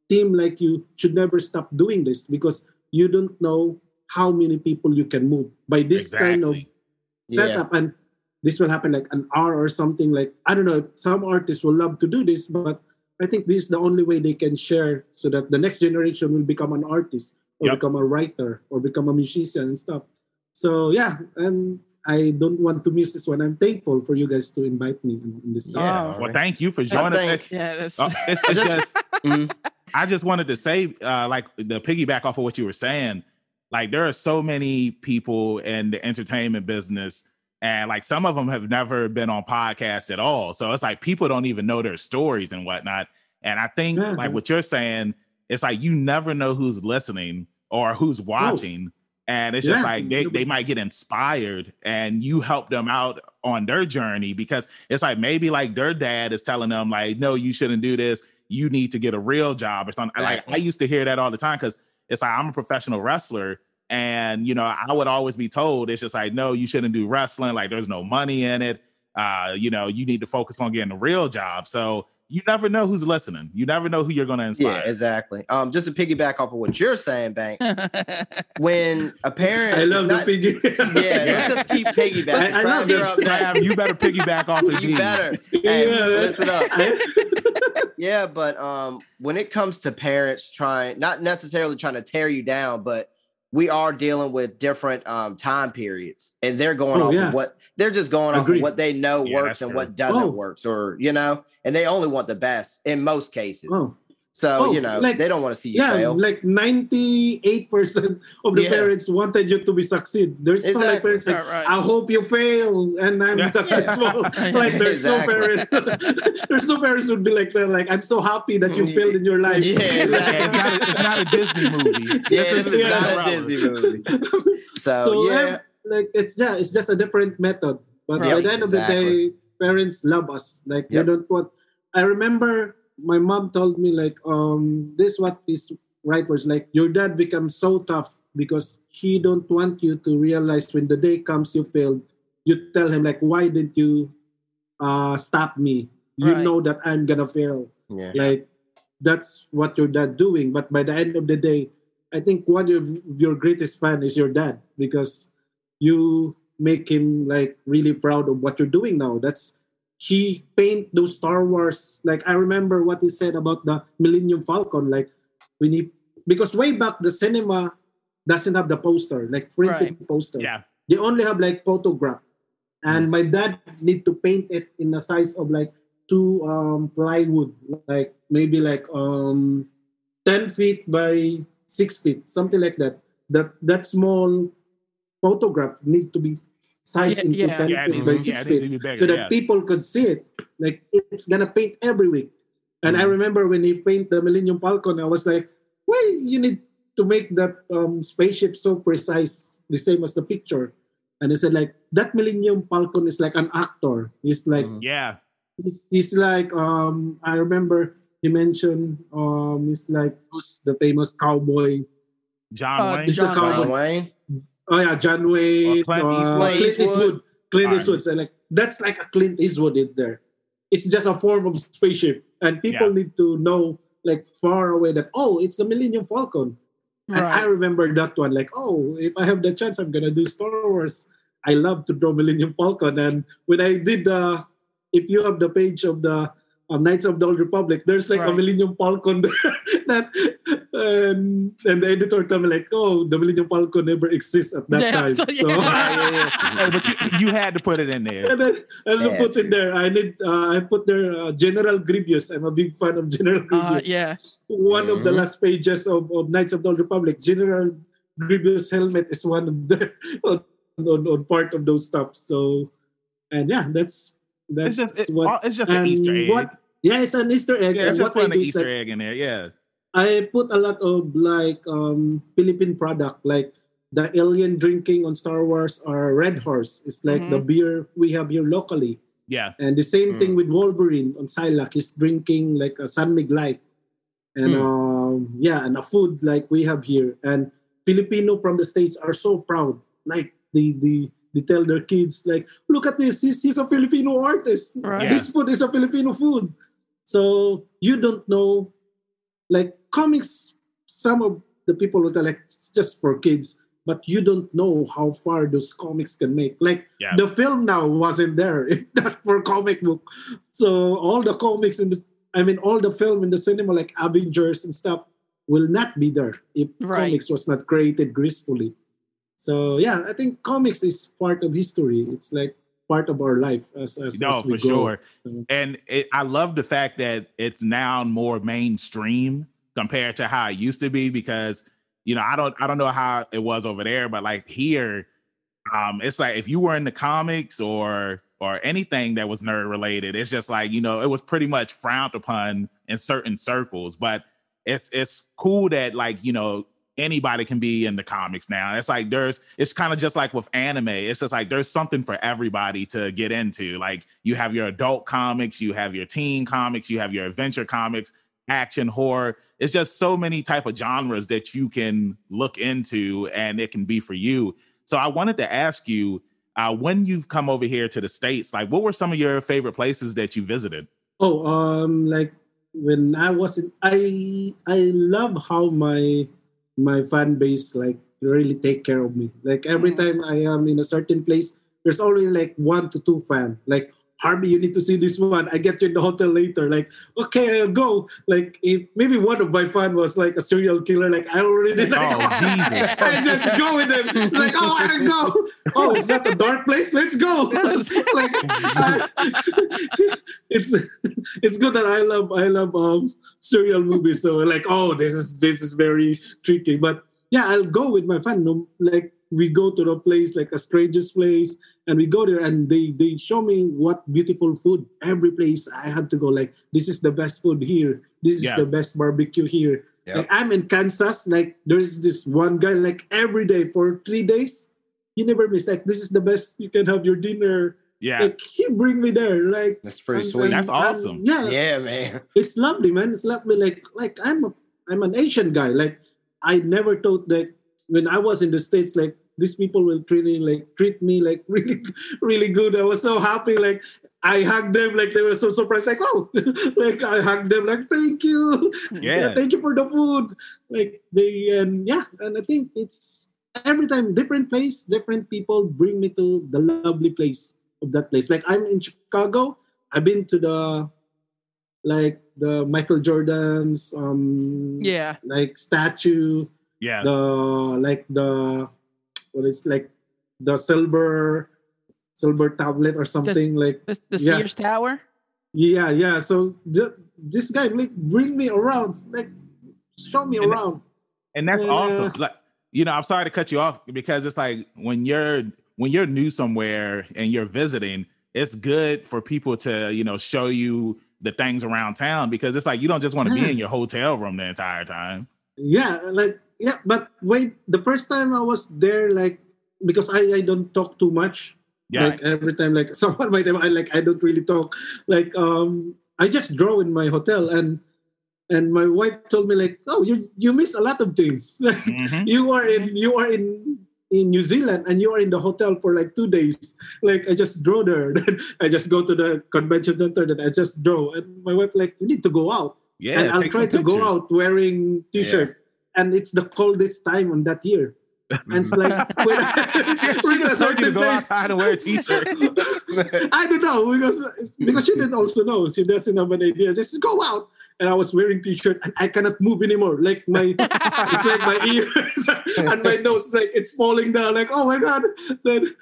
team like you should never stop doing this because you don't know how many people you can move by this kind of Exactly. Yeah. setup and this will happen like an hour or something like i don't know some artists will love to do this but i think this is the only way they can share so that the next generation will become an artist or Yep. become a writer or become a musician and stuff so yeah and i don't want to miss this one i'm thankful for you guys to invite me in, in this Yeah. Well, thank you for joining thank- us. Yeah, that's Uh, [LAUGHS] it's, it's just [LAUGHS] Mhm. I just wanted to say, uh, like the piggyback off of what you were saying, like there are so many people in the entertainment business, and like some of them have never been on podcasts at all. So it's like people don't even know their stories and whatnot. And I think Yeah. like what you're saying, it's like you never know who's listening or who's watching. And it's just like they, they might get inspired and you help them out on their journey because it's like maybe like their dad is telling them like, no, you shouldn't do this. You need to get a real job or something. Like I used to hear that all the time because it's like I'm a professional wrestler. And you know, I would always be told it's just like, no, you shouldn't do wrestling. Like there's no money in it. Uh, you know, you need to focus on getting a real job. So you never know who's listening. You never know who you're gonna inspire. Yeah, exactly. Um, just to piggyback off of what you're saying, Bank, [LAUGHS] when a parent, i love not- the figure Yeah, let's just [LAUGHS] keep piggybacking. I- I love you're up. Trav, you better piggyback off of You better. Hey, Yeah. listen up. [LAUGHS] Yeah, but um, when it comes to parents trying, not necessarily trying to tear you down, but we are dealing with different um time periods, and they're going Oh, off yeah. of what they're just going off of what they know Yeah, works and true. what doesn't Oh. works, or you know, and they only want the best in most cases. oh So Oh, you know, like- they don't want to see you yeah, fail. like ninety-eight percent of the Yeah. parents wanted you to be succeed. There's no like parents like, Right, right. I hope you fail and I'm [LAUGHS] Yeah. successful. [LAUGHS] [LAUGHS] like there's Exactly. no parents. there's no parents would be like that. Like I'm so happy that you mm-hmm. failed in your life. Yeah, Yeah, exactly. it's, not a, it's not a Disney movie. yeah, this is not a Disney movie. So, So, yeah, yeah, like it's yeah, it's just a different method. But Right, by the end of the day, parents love us. Like Yep. they don't want. I remember my mom told me like, um, this what is right was like your dad becomes so tough because he don't want you to realize when the day comes you failed. You tell him like, why did you uh stop me? You Right. know that I'm gonna fail yeah, like that's what your dad doing but by the end of the day i think one of your greatest fan is your dad because you make him like really proud of what you're doing now that's he paint those star wars like i remember what he said about the millennium falcon like when he because way back the cinema doesn't have the poster like printed poster. Yeah. they only have like photograph. And my dad need to paint it in the size of like two um plywood like maybe like um 10 feet by 6 feet something like that. That that small photograph need to be sized Yeah, into yeah. 10 Yeah, feet by 6 yeah, it needs to feet bigger. so that yeah. people could see it like it's gonna paint every week and i Mhm. remember when he paint the millennium falcon i was like why you need to make that um, spaceship so precise the same as the picture and he said like that millennium falcon is like an actor he's like Mhm. yeah. he's, he's like um i remember he mentioned um he's like who's the famous cowboy John Uh, Wayne. He's a John cowboy. John Wayne. Oh yeah john wayne Or Clint uh, Eastwood. clint Eastwood. eastwood clint eastwood so like that's like a clint eastwood in there it's just a form of spaceship and people need to know like far away that oh it's the millennium falcon and I remember that one, like, oh, if I have the chance, I'm gonna do Star Wars. I love to draw Millennium Falcon. And when I did the, if you have the page of the um, Knights of the Old Republic, there's like a Millennium Falcon there. [LAUGHS] that, and, and the editor told me like, oh, the Millennium Falcon never exists at that Yeah, time. so- So, yeah. [LAUGHS] yeah, yeah, yeah. But you, you had to put it in there. and then, and I put true. in there. I need. Uh, I put there uh, General Grievous. I'm a big fan of [LAUGHS] General Uh, Grievous. yeah. One of the Mhm. last pages of, of Knights of the Old Republic, General Grievous helmet is one of the [LAUGHS] on, on, on part of those stuff. So, and yeah, that's that's It's just it, what. it's just an Easter egg. what- Yeah, it's an Easter egg. yeah, and it's just what I putting an Easter like, egg in there. Yeah. I put a lot of like um Philippine product, like the alien drinking on Star Wars or Red Horse. It's like the beer we have here locally. Yeah. And the same Mm. thing with Wolverine on Silac. He's drinking like a San Mig Light. And Mm. um, yeah, and a food like we have here. And Filipino from the States are so proud. Like they they, they tell their kids, like, look at this, he's, he's a Filipino artist. Right. Yeah. This food is a Filipino food. So you don't know like comics, some of the people will tell like it's just for kids, but you don't know how far those comics can make. Like Yeah. the film now wasn't there, [LAUGHS] if not for comic book. So all the comics in the I mean all the film in the cinema like Avengers and stuff will not be there if Right. comics was not created gracefully. So yeah, I think comics is part of history. It's like part of our life as, as, No, as for grow. sure. And it, I love the fact that it's now more mainstream compared to how it used to be because you know I don't I don't know how it was over there, but like here, um, it's like if you were in the comics or or anything that was nerd related, it's just like you know it was pretty much frowned upon in certain circles. But it's it's cool that like you know anybody can be in the comics now. It's like there's it's kind of just like with anime. It's just like there's something for everybody to get into. Like you have your adult comics, you have your teen comics, you have your adventure comics, action horror. It's just so many type of genres that you can look into and it can be for you. So I wanted to ask you uh, when you've come over here to the states, like what were some of your favorite places that you visited? Oh, um, like when I was in, I I love how my my fan base like really take care of me. Like every Mm. time I am in a certain place, there's always like one to two fan. Like Harvey, you need to see this one. I get you in the hotel later. Like, okay, I'll go. Like, if maybe one of my fan was like a serial killer, like I already [LAUGHS] like, Oh, Jesus. I just go with them. Like, oh, I go. Oh, it's not a dark place. Let's go. [LAUGHS] like, uh, [LAUGHS] it's it's good that I love I love um serial movies. So like, oh, this is this is very tricky. But yeah, I'll go with my. No, Like we go to the place like a stranger's place, and we go there, and they they show me what beautiful food. Every place I had to go. Like this is the best food here. This is Yeah. the best barbecue here. Yep. Like I'm in Kansas. Like there's this one guy like every day for three days. He never miss. Like this is the best you can have your dinner. Yeah. Like he bring me there. Like That's pretty and- sweet. and- That's and, awesome. yeah, yeah, man. it's lovely, man. It's lovely. Like like I'm a I'm an Asian guy. Like I never thought that when I was in the states, like these people will treat me like treat me like [LAUGHS] really really good. I was so happy. Like I hugged them. Like they were so surprised. Like oh, [LAUGHS] like I hugged them. Like thank you. [LAUGHS] Yeah. thank you for the food. Like they and yeah, and I think it's every time different place, different people bring me to the lovely place of that place. Like I'm in Chicago. I've been to the like the Michael Jordan's um Yeah. like statue, Yeah. the like the what is like the silver silver tablet or something like The, the Yeah. Sears Tower. yeah yeah so th- this guy like bring me around like show me And- around and that's Yeah. awesome. Like, you know, I'm sorry to cut you off because it's like when you're when you're new somewhere and you're visiting, it's good for people to you know show you the things around town because it's like you don't just want to Yeah. be in your hotel room the entire time. yeah like yeah but wait the first time i was there like because i i don't talk too much Yeah, like every time like [LAUGHS] someone might have i like i don't really talk like um i just draw in my hotel and and my wife told me like oh you you miss a lot of things [LAUGHS] like Mhm. you are in you are in in New Zealand and you are in the hotel for like two days. Like I just draw there. [LAUGHS] Then I just go to the convention center. Then I just draw. And my wife like, you need to go out. yeah. and I'll try to go out wearing t-shirt. And it's the coldest time on that year. And it's like [LAUGHS] when I she, she a just told you to certain go place, outside and wear a t-shirt. [LAUGHS] I don't know because because she didn't also know. She doesn't have an idea. Just go out. And I was wearing t-shirt and I cannot move anymore. Like my [LAUGHS] it's like my ears and my nose like it's falling down. Like, oh my god. Then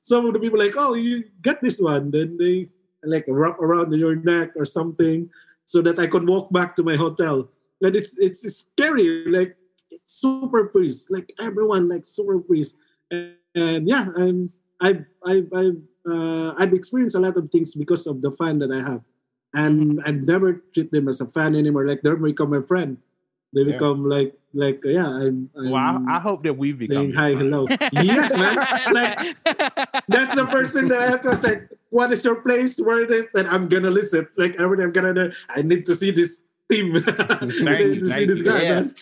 some of the people like, oh, you get this one. Then they like wrap around your neck or something so that I could walk back to my hotel. And it's it's, it's scary. Like super freeze. Like everyone like super freeze. And, and yeah, I'm I've I've I've uh, I've experienced a lot of things because of the fan that I have, and I never treat them as a fan anymore. Like they become my friend. They Yeah. become like like yeah. I'm, I'm Well, I, I hope that we've become saying hi, hello. [LAUGHS] yes, man. Like that's the person that I have to say. What is your place? Where it is? That I'm gonna listen. Like every time I'm gonna. I need to see this team. [LAUGHS] I need you, to see this guy. Yeah. Man.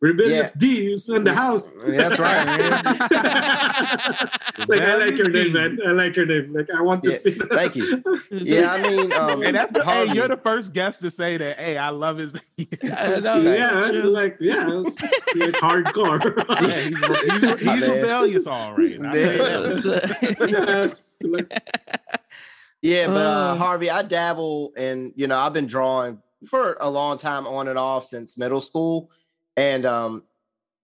Rebellious D is in the house. That's right, man. [LAUGHS] like I like your name, man. I like your name. Like I want to Yeah, speak. Thank you. [LAUGHS] Yeah, I mean, um, And that's the, hey, you're the first guest to say that. Hey, I love his. [LAUGHS] I know, yeah, true. like yeah, it's like hardcore. yeah, he's, he's, My he's rebellious, all right. Yeah. say that. yes, like, Yeah, but uh, Uh. Harvey, I dabble in, you know, I've been drawing for a long time on and off since middle school. And um,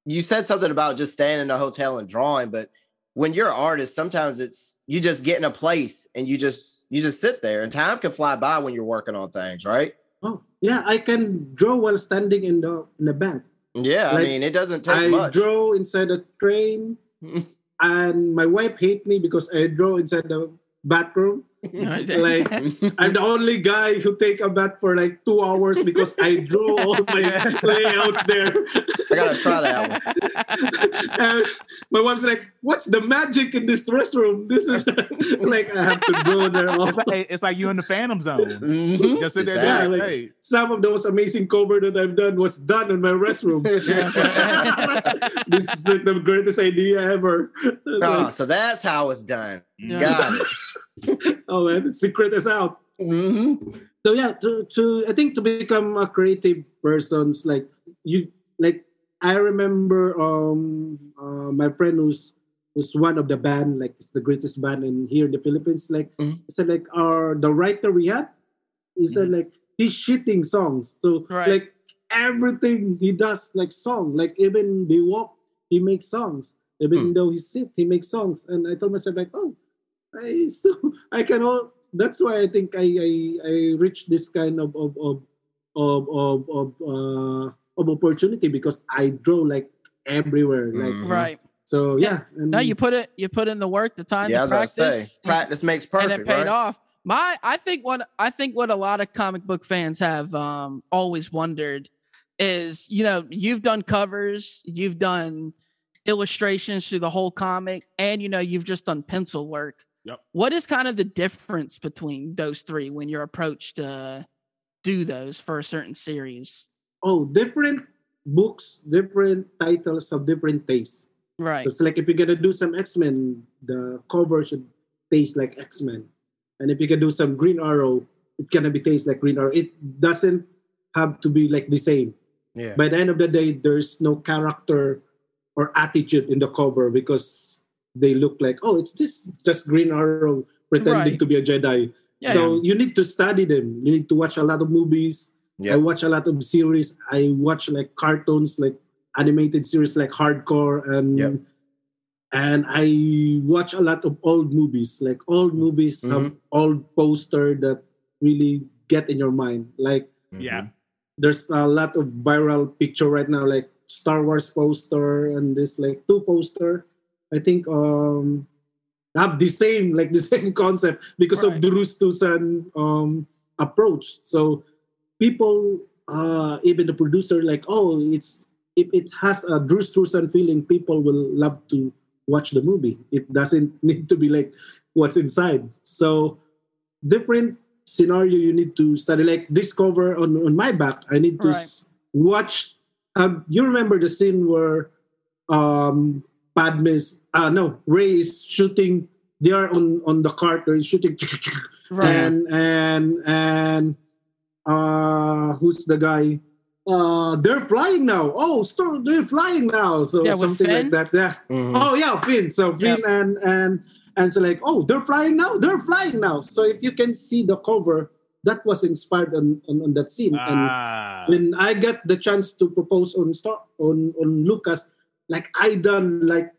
you said something about just staying in a hotel and drawing, but when you're an artist, sometimes it's you just get in a place and you just you just sit there and time can fly by when you're working on things, right? oh yeah, I can draw while standing in the in the bank. Yeah, I mean, it doesn't take I much. draw inside a train, [LAUGHS] and my wife hate me because I draw inside the bathroom. [LAUGHS] [LAUGHS] Like I'm the only guy who take a bath for like two hours because I draw all my [LAUGHS] layouts there. I gotta try that one. and my wife's like, "What's the magic in this restroom? This is like I have to go there." All. It's like, it's like you in the Phantom Zone. Mhm. Just sit there. Exactly. like- hey. Some of those amazing cover that I've done was done in my restroom. this is like the greatest idea ever. Oh, Like, so that's how it's done. Yeah. Got it. Oh man, the secret is out. hmm so yeah to, to i think to become a creative person's like you like i remember um uh, my friend who's who's one of the band like it's the greatest band in here in the philippines like Mhm. he said like our the writer we had he said like he's shitting songs so Right. like everything he does like song like even they walk he makes songs even Hmm. though he sit he makes songs and i told myself like oh i still i can all that's why i think i i, I reached this kind of of of of of, of, uh, of opportunity because i draw like everywhere like Mhm. right. so yeah and No, you put it you put in the work, the time Yeah, I to was about to practice. say, practice makes perfect, [LAUGHS] and it paid right? off. My, I think what I think what a lot of comic book fans have um, always wondered is, you know, you've done covers, you've done illustrations through the whole comic, and you know, you've just done pencil work. Yep. What is kind of the difference between those three when you're approached to do those for a certain series? oh different books different titles of different tastes Right. So it's like if you're gonna do some X Men, the cover should taste like X Men, and if you can do some Green Arrow, it gonna be taste like Green Arrow. It doesn't have to be like the same. Yeah. By the end of the day, there's no character or attitude in the cover because they look like oh, it's just just Green Arrow pretending Right. to be a Jedi. Yeah. So you need to study them. You need to watch a lot of movies. Yeah. I watch a lot of series. I watch like cartoons, like animated series, like Hardcore, and Yep. and I watch a lot of old movies. Like old movies have mm-hmm. old poster that really get in your mind. Like mm-hmm. Yeah. there's a lot of viral picture right now, like Star Wars poster and this like two poster. I think um have the same like the [LAUGHS] same concept because of Right. the Drew Struzan um approach. So people uh even the producer like oh it's if it has a Drew Struzan feeling, people will love to watch the movie. It doesn't [LAUGHS] need to be like what's inside. So different scenario you need to study. Like this cover on, on my back, I need to Right. s- watch. Um, you remember the scene where um, Padme's uh no Rey is shooting. They are on on the cart. They're shooting, Right. and and and uh, who's the guy? uh, they're flying now. Oh, store, they're flying now. So Yeah, something like that. Yeah. Mhm. Oh yeah, Finn. So Finn and and and so like, oh, they're flying now. They're flying now. So if you can see the cover, that was inspired on on, on that scene. and Ah, when I got the chance to propose on Star on on Lucas, like I done like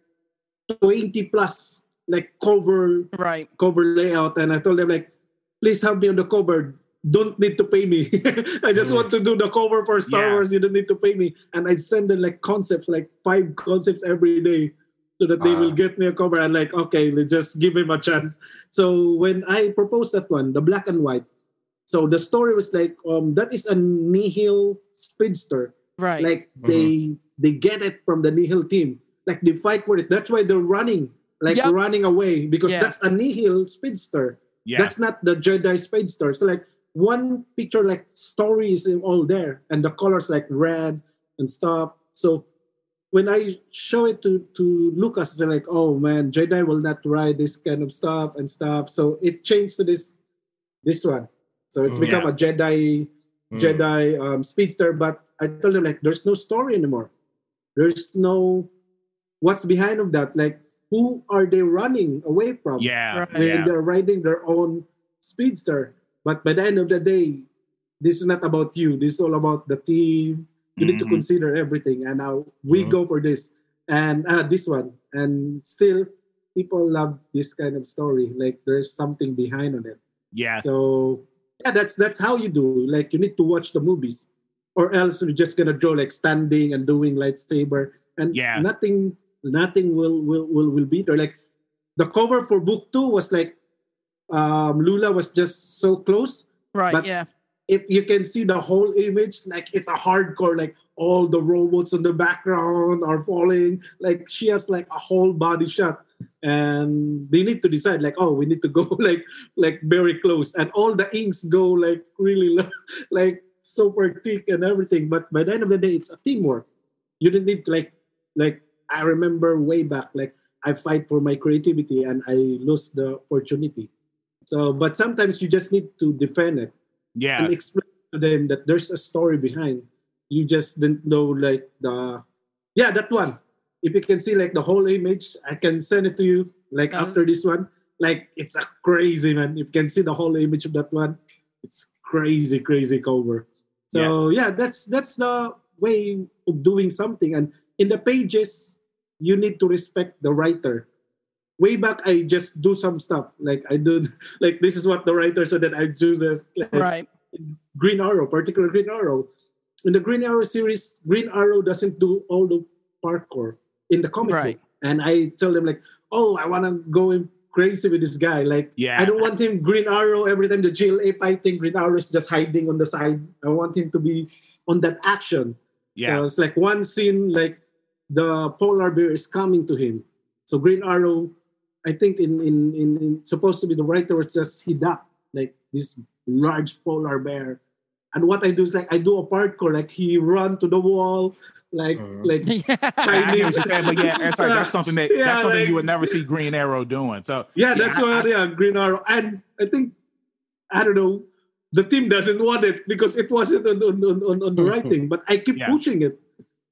twenty plus like cover Right. cover layout, and I told them like, please help me on the cover. Don't need to pay me. [LAUGHS] I just Mhm. want to do the cover for Star Yeah. Wars. You don't need to pay me. And I send them like concepts, like five concepts every day, so that they Ah. will get me a cover. And like, okay, let's just give him a chance. So when I proposed that one, the black and white. So the story was like, um, that is a nihil speedster Right. like they they get it from the nihil team like they fight for it that's why they're running like Yep. running away because Yeah. that's a nihil speedster yeah, that's not the jedi speedster so like one picture like story is all there and the colors like red and stuff so when i show it to to lucas it's like oh man jedi will not ride this kind of stuff and stuff so it changed to this this one so it's Mm. become a jedi Mm. Jedi um, speedster, but I told them like there's no story anymore. There's no what's behind of that. Like who are they running away from? yeah, Right. when yeah. they're riding their own speedster. But by the end of the day, this is not about you. This is all about the team. You need to Mhm. consider everything, and now we Mhm. go for this and uh, this one. And still, people love this kind of story. Like there's something behind on it. yeah. So yeah, that's that's how you do. Like you need to watch the movies, or else we're just gonna draw like standing and doing lightsaber, and Yeah. nothing nothing will will will will be there. Like the cover for book two was like um Lula was just so close. right. but- yeah. If you can see the whole image, like it's a hardcore, like all the robots in the background are falling. Like she has like a whole body shot. And they need to decide, like, oh, we need to go [LAUGHS] like like very close. And all the inks go like really low, [LAUGHS] like super thick and everything. But by the end of the day, it's a teamwork. You don't need to like like I remember way back, like I fight for my creativity and I lose the opportunity. So but sometimes you just need to defend it Yeah, and explain to them that there's a story behind. You just didn't know like the yeah that one. If you can see like the whole image, I can send it to you like Uh, after this one. Like it's a crazy man. If you can see the whole image of that one, it's crazy, crazy cover. So yeah, that's that's the way of doing something. And in the pages, you need to respect the writer. Way back, I just do some stuff like I do [LAUGHS] like this is what the writer said that I do the like, Right. Green Arrow, particular Green Arrow. In the Green Arrow series, Green Arrow doesn't do all the parkour in the comic Right. book. And I tell them like, oh, I want to go in crazy with this guy. Like, yeah. I don't want him Green Arrow every time the JLA fighting. Green Arrow is just hiding on the side. I want him to be on that action. yeah, So it's like one scene, like the polar bear is coming to him. So Green Arrow, I think in in in, in supposed to be the writer was just he ducked like this large polar bear. And what I do is like I do a parkour, like he run to the wall, like Mhm. like [LAUGHS] Yeah, Chinese. what saying, but yeah, it's like that's something that Yeah, that's something like- you would never see Green Arrow doing. So Yeah, that's I- what yeah, Green Arrow. And I think I don't know, the team doesn't want it because it wasn't on on, on, on, on the writing, but I keep Yeah. pushing it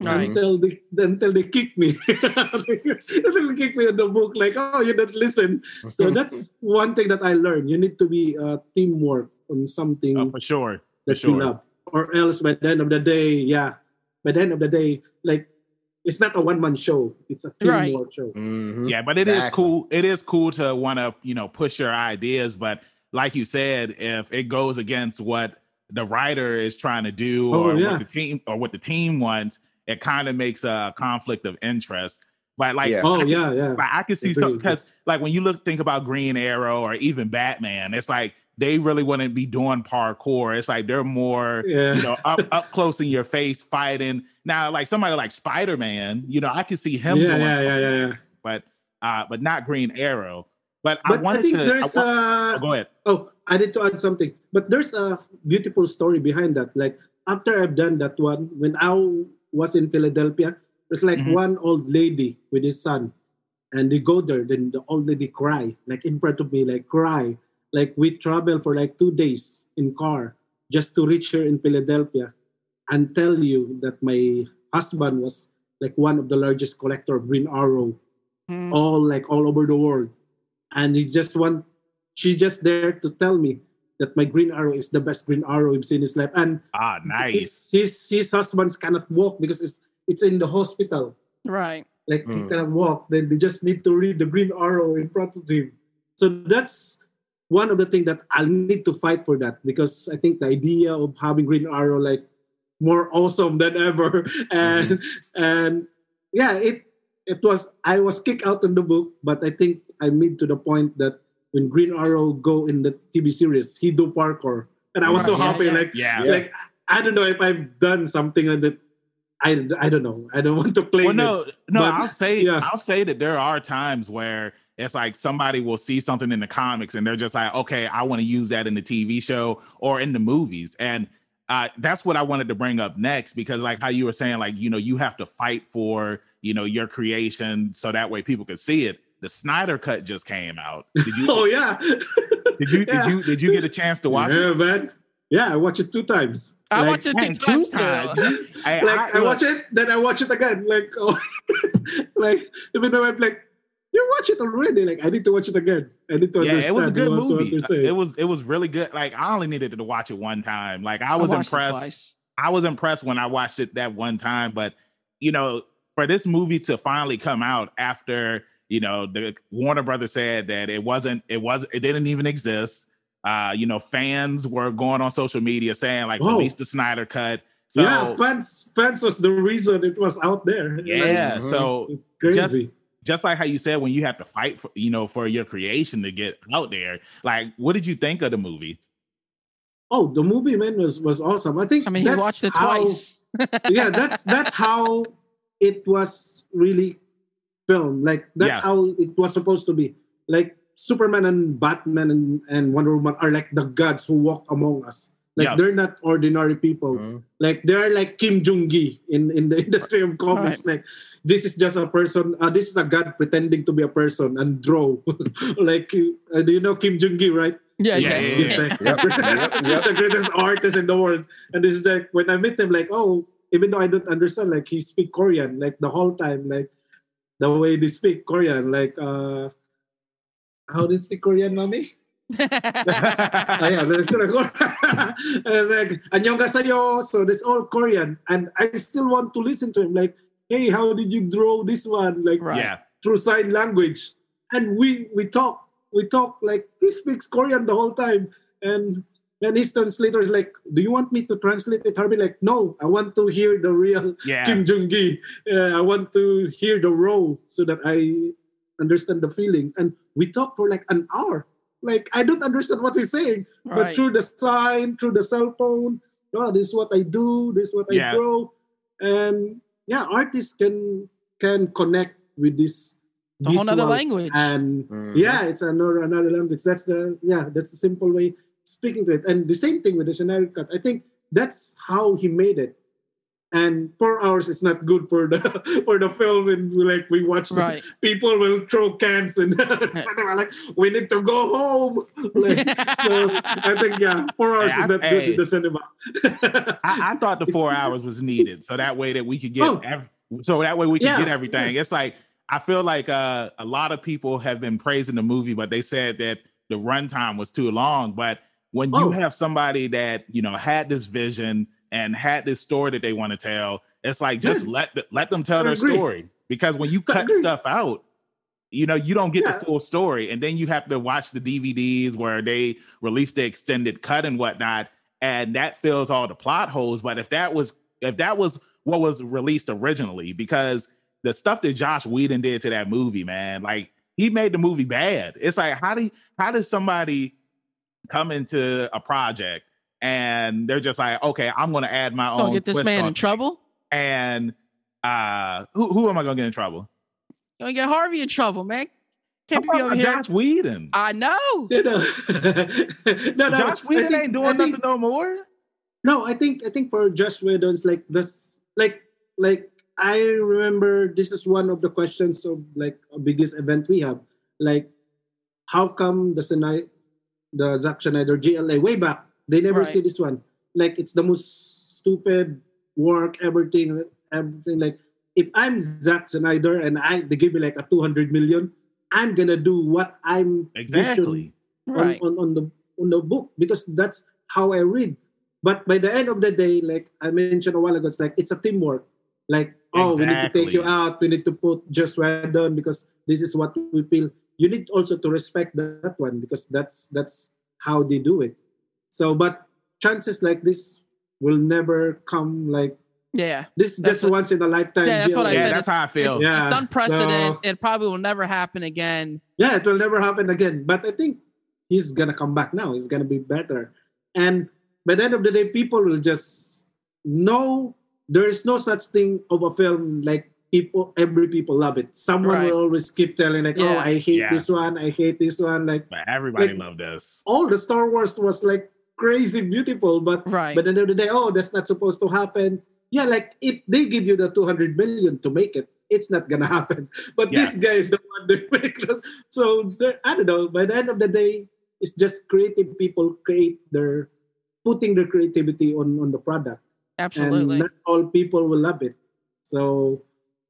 Right. until they until they kick me. [LAUGHS] until they kick me in the book, like, oh, you don't listen. So [LAUGHS] that's one thing that I learned. You need to be uh, teamwork on something uh, for sure, for that you sure. love. Or else by the end of the day, yeah. By the end of the day, like it's not a one man show. It's a Right. teamwork show. Mhm. Yeah, but it is Exactly. cool. It is cool to want to, you know, push your ideas. But like you said, if it goes against what the writer is trying to do Oh, or yeah. what the team or what the team wants, it kind of makes a conflict of interest. But like, Yeah. Oh can- yeah, yeah. but I can see Agree, some agree. because like when you look think about Green Arrow or even Batman, it's like they really wouldn't be doing parkour. It's like they're more Yeah. you know up up close in your face fighting. Now, like somebody like Spider Man, you know, I can see him yeah, doing yeah, yeah, yeah, yeah. but uh, but not Green Arrow. But, I But I, wanted think to. there's I wa- a oh, go ahead. Oh, I need to add something. But there's a beautiful story behind that. Like after I've done that one, when I was in Philadelphia, there's like Mhm. one old lady with his son, and they go there. Then the old lady cry, like in front of me, like cry. Like we travel for like two days in car just to reach her in Philadelphia. and tell you that my husband was like one of the largest collector of Green Arrow, Hmm. all like all over the world, and he just want she just there to tell me that my Green Arrow is the best Green Arrow he's seen in his life, and Ah, nice. his, his his husbands cannot walk because it's it's in the hospital. Right. Like he Mm. cannot walk. Then they just need to read the Green Arrow in front of him. So that's one of the things that I'll need to fight for that because I think the idea of having Green Arrow like more awesome than ever. [LAUGHS] And mm-hmm. and yeah, it it was I was kicked out of the book, but I think I made to the point that when Green Arrow go in the TV series, he do parkour. And I was so yeah, happy, yeah. like Yeah. Like I don't know if I've done something like that. I, I don't know. I don't [LAUGHS] want to claim Well, it. no, no. but- I'll say, yeah. I'll say that there are times where it's like somebody will see something in the comics and they're just like, okay, I want to use that in the TV show or in the movies, and uh, that's what I wanted to bring up next because, like how you were saying, like you know, you have to fight for you know your creation so that way people can see it. The Snyder cut just came out. Did you? [LAUGHS] Oh yeah. [LAUGHS] did you? Yeah. Did you? Did you get a chance to watch yeah, it? man. Yeah, I watched it two times. I Like- watched it Man, two two times. times. too. I, [LAUGHS] like I, look, watch it, then I watch it again. Like, oh, like even though I'm like, you watch it already. Like I need to watch it again. I need to yeah, understand. it was a good what- what movie. It was it was really good. Like I only needed to watch it one time. Like I I was watched it impressed. I was impressed when I watched it that one time, but you know, for this movie to finally come out after you know the Warner Brothers said that it wasn't, it was, it didn't even exist. Uh, you know, fans were going on social media saying like, Whoa. release the Snyder cut. So yeah, fans fans was the reason it was out there. Yeah, Mhm. so it's crazy. just like how you said when you have to fight for you know for your creation to get out there, like what did you think of the movie? oh, the movie man was was awesome. I think I mean, he watched it how- twice. [LAUGHS] yeah, that's that's how it was really filmed. Like that's Yeah. how it was supposed to be. Like Superman and Batman and, and Wonder Woman are like the gods who walk among us. Like Yes. they're not ordinary people. Mhm. Like they're like Kim Jung Gi in in the [LAUGHS] industry of comics. Like this is just a person. Uh, this is a god pretending to be a person and draw. [LAUGHS] like, uh, do you know Kim Jung Gi, right? Yeah, yeah, yeah, yeah, yeah. Like, [LAUGHS] yep, yep. the greatest artist in the world. And this is like when I met him, like, oh, even though I don't understand, like he speak Korean, like the whole time, like the way they speak Korean, like uh, how do you speak Korean, mommy? [LAUGHS] oh, yeah, that's like, I was like, So that's all Korean, and I still want to listen to him. Like hey, how did you draw this one? Like Right. Yeah, through sign language. And we we talk we talk like he speaks korean the whole time. And then his translator is like do you want me to translate it? Harvey like no i want to hear the real [LAUGHS] yeah. kim jung-gi. Uh, i want to hear the raw so that i understand the feeling. And we talk for like an hour. Like i don't understand what he's saying but through the sign through the cell phone oh this is what i do this is what Yeah. i draw. And yeah artists can can connect with this a whole nother language. and Mhm. yeah it's another another language that's the yeah that's the simple way of speaking to it and the same thing with the generic cut i think that's how he made it and four hours is not good for the [LAUGHS] for the film and we like we watch Right. people will throw cans and [LAUGHS] [LAUGHS] cinema like we need to go home like, so i think yeah four hours Hey, is I- not good hey. in the cinema I, I thought the four hours was needed so that way that we could get Oh. ev- so that way we could Yeah. get everything. It's like I feel like uh, a lot of people have been praising the movie, but they said that the runtime was too long. But when you Oh. have somebody that you know had this vision and had this story that they want to tell, it's like just let the, let them tell I their agree. story. Because when you cut stuff out, you know you don't get Yeah. the full story, and then you have to watch the DVDs where they release the extended cut and whatnot, and that fills all the plot holes. But if that was if that was what was released originally, because the stuff that Joss Whedon did to that movie, man, like he made the movie bad. It's like how do how does somebody come into a project and they're just like, okay, I'm going to add my own. Don't get this twist man on in it. trouble. And uh, who who am I going to get in trouble? Gonna get Harvey in trouble, man. Can't How be over about here. Joss Whedon. I know. [LAUGHS] you know no, no, Josh I Whedon think- ain't doing think- nothing no more. No, I think I think for Joss Whedon's like this like like I remember this is one of the questions of like a biggest event we have. Like how come the Snyder the Zack Snyder JLA way back they never Right. see this one. Like it's the most stupid work, everything, everything. Like if I'm Zack Snyder and I they give me like a 200 million, I'm gonna do what I'm Exactly. on, Right. on, on the on the book because that's how I read. But by the end of the day, like I mentioned a while ago, it's like it's a teamwork. Like, oh, we need to take you out. We need to put Joss Whedon because this is what we feel. You need also to respect that one because that's that's how they do it. So, but chances like this will never come. Like Yeah. this, is just what- once in a lifetime. Yeah, that's deal. what I Yeah, said. that's how I feel. Yeah. It's unprecedented. so- it probably will never happen again. yeah, it will never happen again. But I think he's gonna come back now. He's gonna be better. And by the end of the day, people will just know there is no such thing of a film like people. Every people love it. Someone Right. will always keep telling like, "Oh, I hate Yeah. this one. I hate this one." Like But everybody Like- loved us. all the Star Wars was like crazy beautiful, but Right. but at the end of the day, oh, that's not supposed to happen. Yeah, like if they give you the 200 million to make it, it's not gonna [LAUGHS] happen. But Yeah. this guy is the one that [LAUGHS] make it. So there- I don't know. By the end of the day, it's just creative people create their putting their creativity on on the product, Absolutely. and not all people will love it. So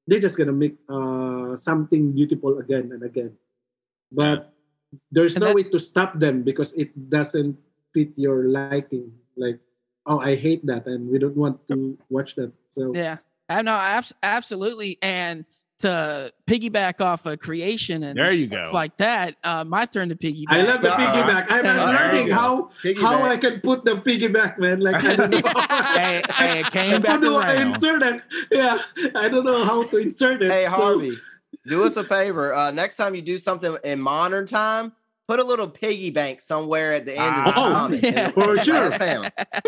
they're just gonna make uh, something beautiful again and again. But there's And no that- way to stop them because it doesn't fit your liking. Like, oh, I hate that, and we don't want to watch that. So Yeah, I know, abs- absolutely. And to piggyback off of creation and There you stuff go. like that, uh, my turn to piggyback. I love the Uh-uh. piggyback. I'm, I'm learning go. how how I can put the piggyback, man. Like I don't know. [LAUGHS] [LAUGHS] hey, hey, it came How back do I around. insert it? Yeah, I don't know how to insert it. Hey So- Harvey, do us a favor. Uh, next time you do something in modern time, put a little piggy bank somewhere at the end of the ah. Oh, comic. yeah. [LAUGHS] For sure.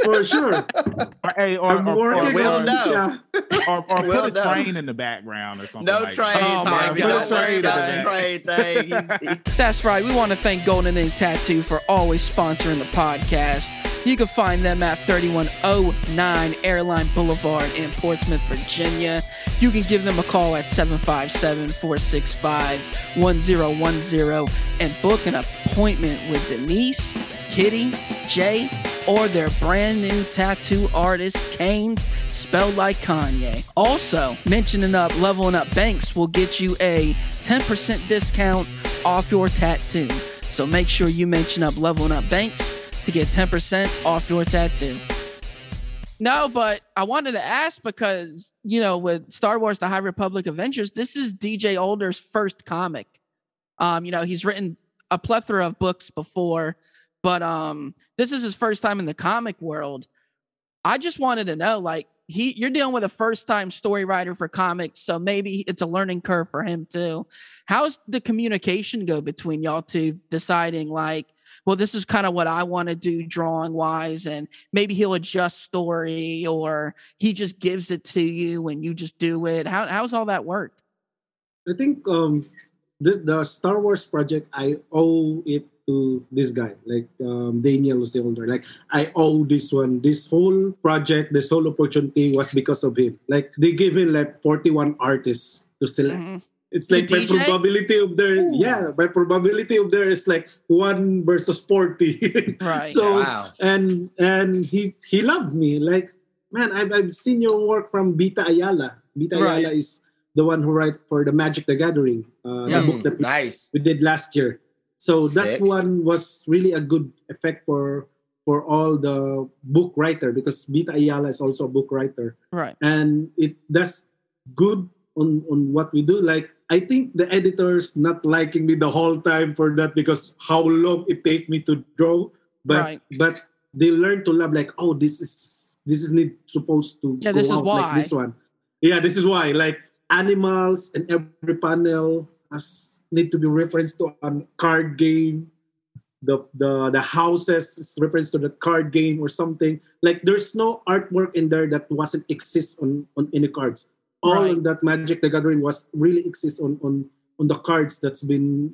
for [LAUGHS] sure. Or, hey, or, I'm [LAUGHS] or, or, working we'll on know. Yeah. or, or We'll put a know. train in the background or something. No like trains, Oh, my Harvey. God. Train about the train thing. That's right. We want to thank Golden Ink Tattoo for always sponsoring the podcast. You can find them at 3109 Airline Boulevard in Portsmouth, Virginia. You can give them a call at 757 465 1010 and book an appointment with Denise, Kitty, Jay, or their brand new tattoo artist, Kane, spelled like Kanye. Also, mentioning up Leveling Up Banks will get you a 10% discount off your tattoo. So make sure you mention up Leveling Up Banks to get 10% off your tattoo. No, but I wanted to ask because, you know, with Star Wars The High Republic Adventures, this is DJ Older's first comic. Um, you know, he's written a plethora of books before, but um this is his first time in the comic world. I just wanted to know, like, he you're dealing with a first time story writer for comics, so maybe it's a learning curve for him too. How's the communication go between y'all two deciding like, well, this is kind of what I want to do drawing wise, and maybe he'll adjust story or he just gives it to you and you just do it. How how's all that work? I think um the, the Star Wars project I owe it to this guy, like um, Daniel José Older. Like I owe this one. This whole project, this whole opportunity was because of him. Like they gave him like 41 artists to select. Mhm. It's like The by probability of there, Ooh. yeah, by probability of there is like one versus 40. [LAUGHS] Right. so Wow. and and he he loved me. Like, man, I've, I've seen your work from Vita Ayala. Vita Right. Ayala is the one who write for the Magic the Gathering, uh, Yeah. the book that we, nice. we did last year. So that one was really a good effect for for all the book writer because Vita Ayala is also a book writer right. and it does good on on what we do like i think the editors not liking me the whole time for that because how long it take me to draw but Right. but they learn to love like oh this is this is need supposed to Yeah, go this is out why. like this one. Yeah this is why. Like animals and every panel has need to be referenced to a card game. The the the houses is reference to the card game or something. Like there's no artwork in there that wasn't exist on on any cards all Right. of that magic the gathering was really exist on on on the cards that's been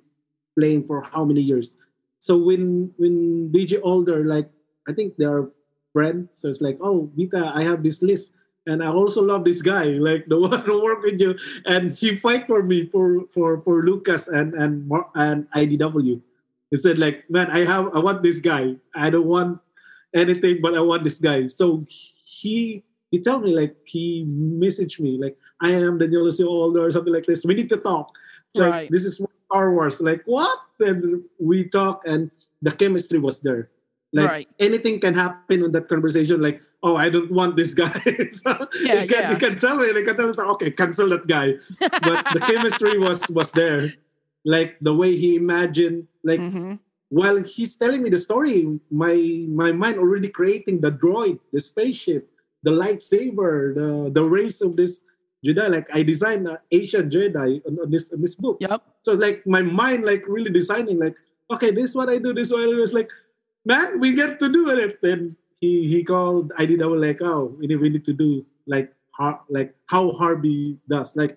playing for how many years. So when when dj older like i think they are friends so it's like oh vita i have this list and i also love this guy [LAUGHS] like the one who work with you. And he fight for me for for for lucas and and and idw he said like man i have i want this guy. I don't want anything but i want this guy. So he he told me like he messaged me like I am Daniel Lucio older or something like this. We need to talk. It's like Right. this is Star Wars. Like what? Then we talk and the chemistry was there. Like Right. anything can happen on that conversation. Like oh I don't want this guy. [LAUGHS] so Yeah, he can, yeah. he can tell me. You can tell me okay cancel that guy. But the [LAUGHS] chemistry was was there. Like the way he imagined like Mhm. while he's telling me the story, my my mind already creating the droid, the spaceship, the lightsaber, the the race of this Jedi. Like I designed an Asian Jedi on, on this on this book. Yep. So like my mind like really designing like okay, this is what I do, this is what I do. It's like, man, we get to do it. Then he he called I did I was like, oh, we need, we need to do like how like how Harvey does. Like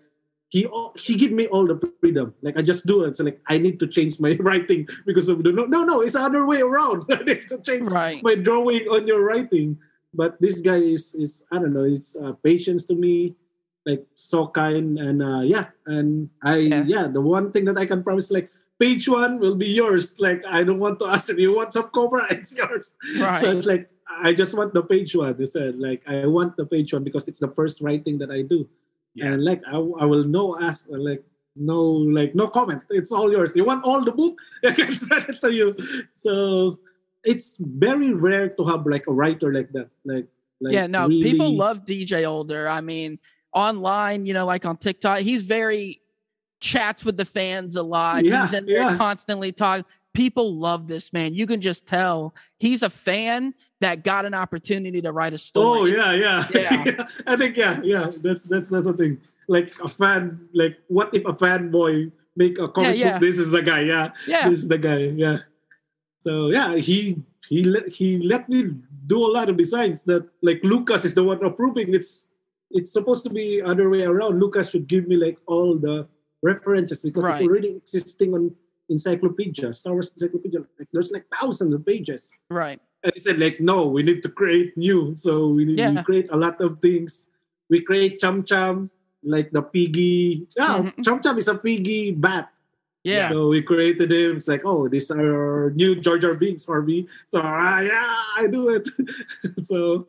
he he give me all the freedom. Like I just do it. So like I need to change my [LAUGHS] writing because of the no no no it's the other way around. [LAUGHS] I need to change Right. my drawing on your writing. But this guy is is I don't know. It's uh, patience to me, like so kind and uh, yeah. And I Yeah. yeah. the one thing that I can promise like page one will be yours. Like I don't want to ask if you want some Cobra, [LAUGHS] it's yours. Right. So it's like I just want the page one. They said like I want the page one because it's the first writing that I do, Yeah. and like I, I will no ask like no like no comment. It's all yours. You want all the book? [LAUGHS] I can send it to you. So it's very rare to have like a writer like that. Like like yeah, no, people love DJ Older. I mean, online, you know, like on TikTok, he's very chats with the fans a lot. Yeah, he's in there yeah. constantly talking. People love this man. You can just tell he's a fan that got an opportunity to write a story. Oh story. yeah, yeah, [LAUGHS] Yeah. I think yeah, yeah. That's that's that's the thing. Like a fan, like what if a fanboy make a comic yeah. book? This is the guy. Yeah, yeah. this is the guy. Yeah. So yeah, he he let he let me do a lot of designs that like Lucas is the one approving. It's it's supposed to be other way around. Lucas should give me like all the references because Right. it's already existing on encyclopedia, Star Wars encyclopedia. Like there's like thousands of pages. Right. And he said like no, we need to create new. So we need Yeah. we create a lot of things. We create Chum Chum, like the piggy. Yeah, Mhm. Chum Chum is a piggy bat. Yeah. So we created him. It's like, oh, these are new Jar Jar Binks, me. So ah, yeah, I do it. [LAUGHS] so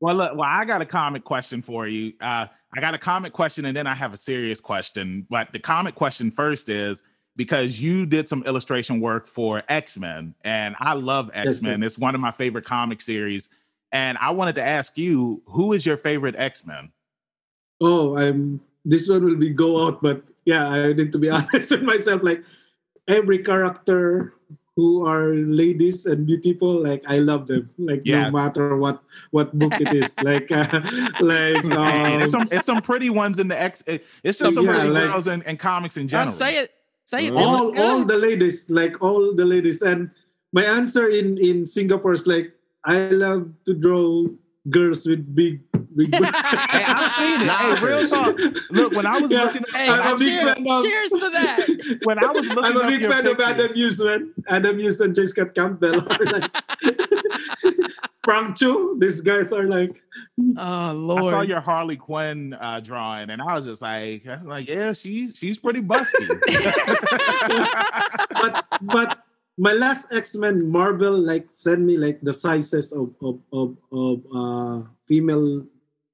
Well, look, well, I got a comic question for you. Uh, I got a comic question, and then I have a serious question. But the comic question first is because you did some illustration work for X Men, and I love X Men. it's one of my favorite comic series, and I wanted to ask you, who is your favorite X Men? oh, I'm this one will be go out, but yeah, I need to be [LAUGHS] honest with myself. Like every character who are ladies and beautiful, like I love them. Like Yeah. no matter what what book it is. [LAUGHS] like uh, like and um, it's some it's some pretty ones in the X. It's just some Yeah, pretty like- girls and, in comics in Uh, general. say it. Say it. All all the ladies, like all the ladies. And my answer in in Singapore is like I love to draw girls with big big. Hey, I've seen it. Hey, real talk. Look, when I was Yeah. looking, Hey, I'm a big cheers, fan of- cheers to that. [LAUGHS] when I was looking I'm a big your fan of Adam Hughes, man. Adam Hughes and J. Scott Campbell are [LAUGHS] like [LAUGHS] Frank Cho. These guys are like Oh Lord! I saw your Harley Quinn uh, drawing, and I was just like, I was like, yeah, she's she's pretty busty. but but my last X-Men Marvel like sent me like the sizes of of of, of uh female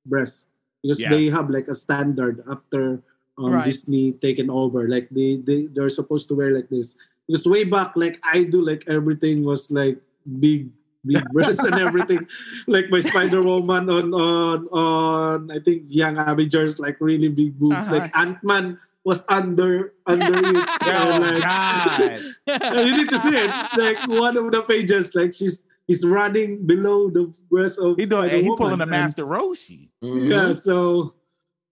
breasts because Yeah. they have like a standard after um, Right. Disney taken over. Like they they they're supposed to wear like this. Because way back, like I do like everything was like big big [LAUGHS] breasts and everything. Like my Spider Woman on on on I think Young Avengers like really big boobs. Uh-huh. Like Ant Man was under under it. [LAUGHS] oh like, God! [LAUGHS] you need to see it. It's like one of the pages, like she's he's running below the breast of He doing, hey, he pulling a And, Master Roshi. Mhm. Yeah, so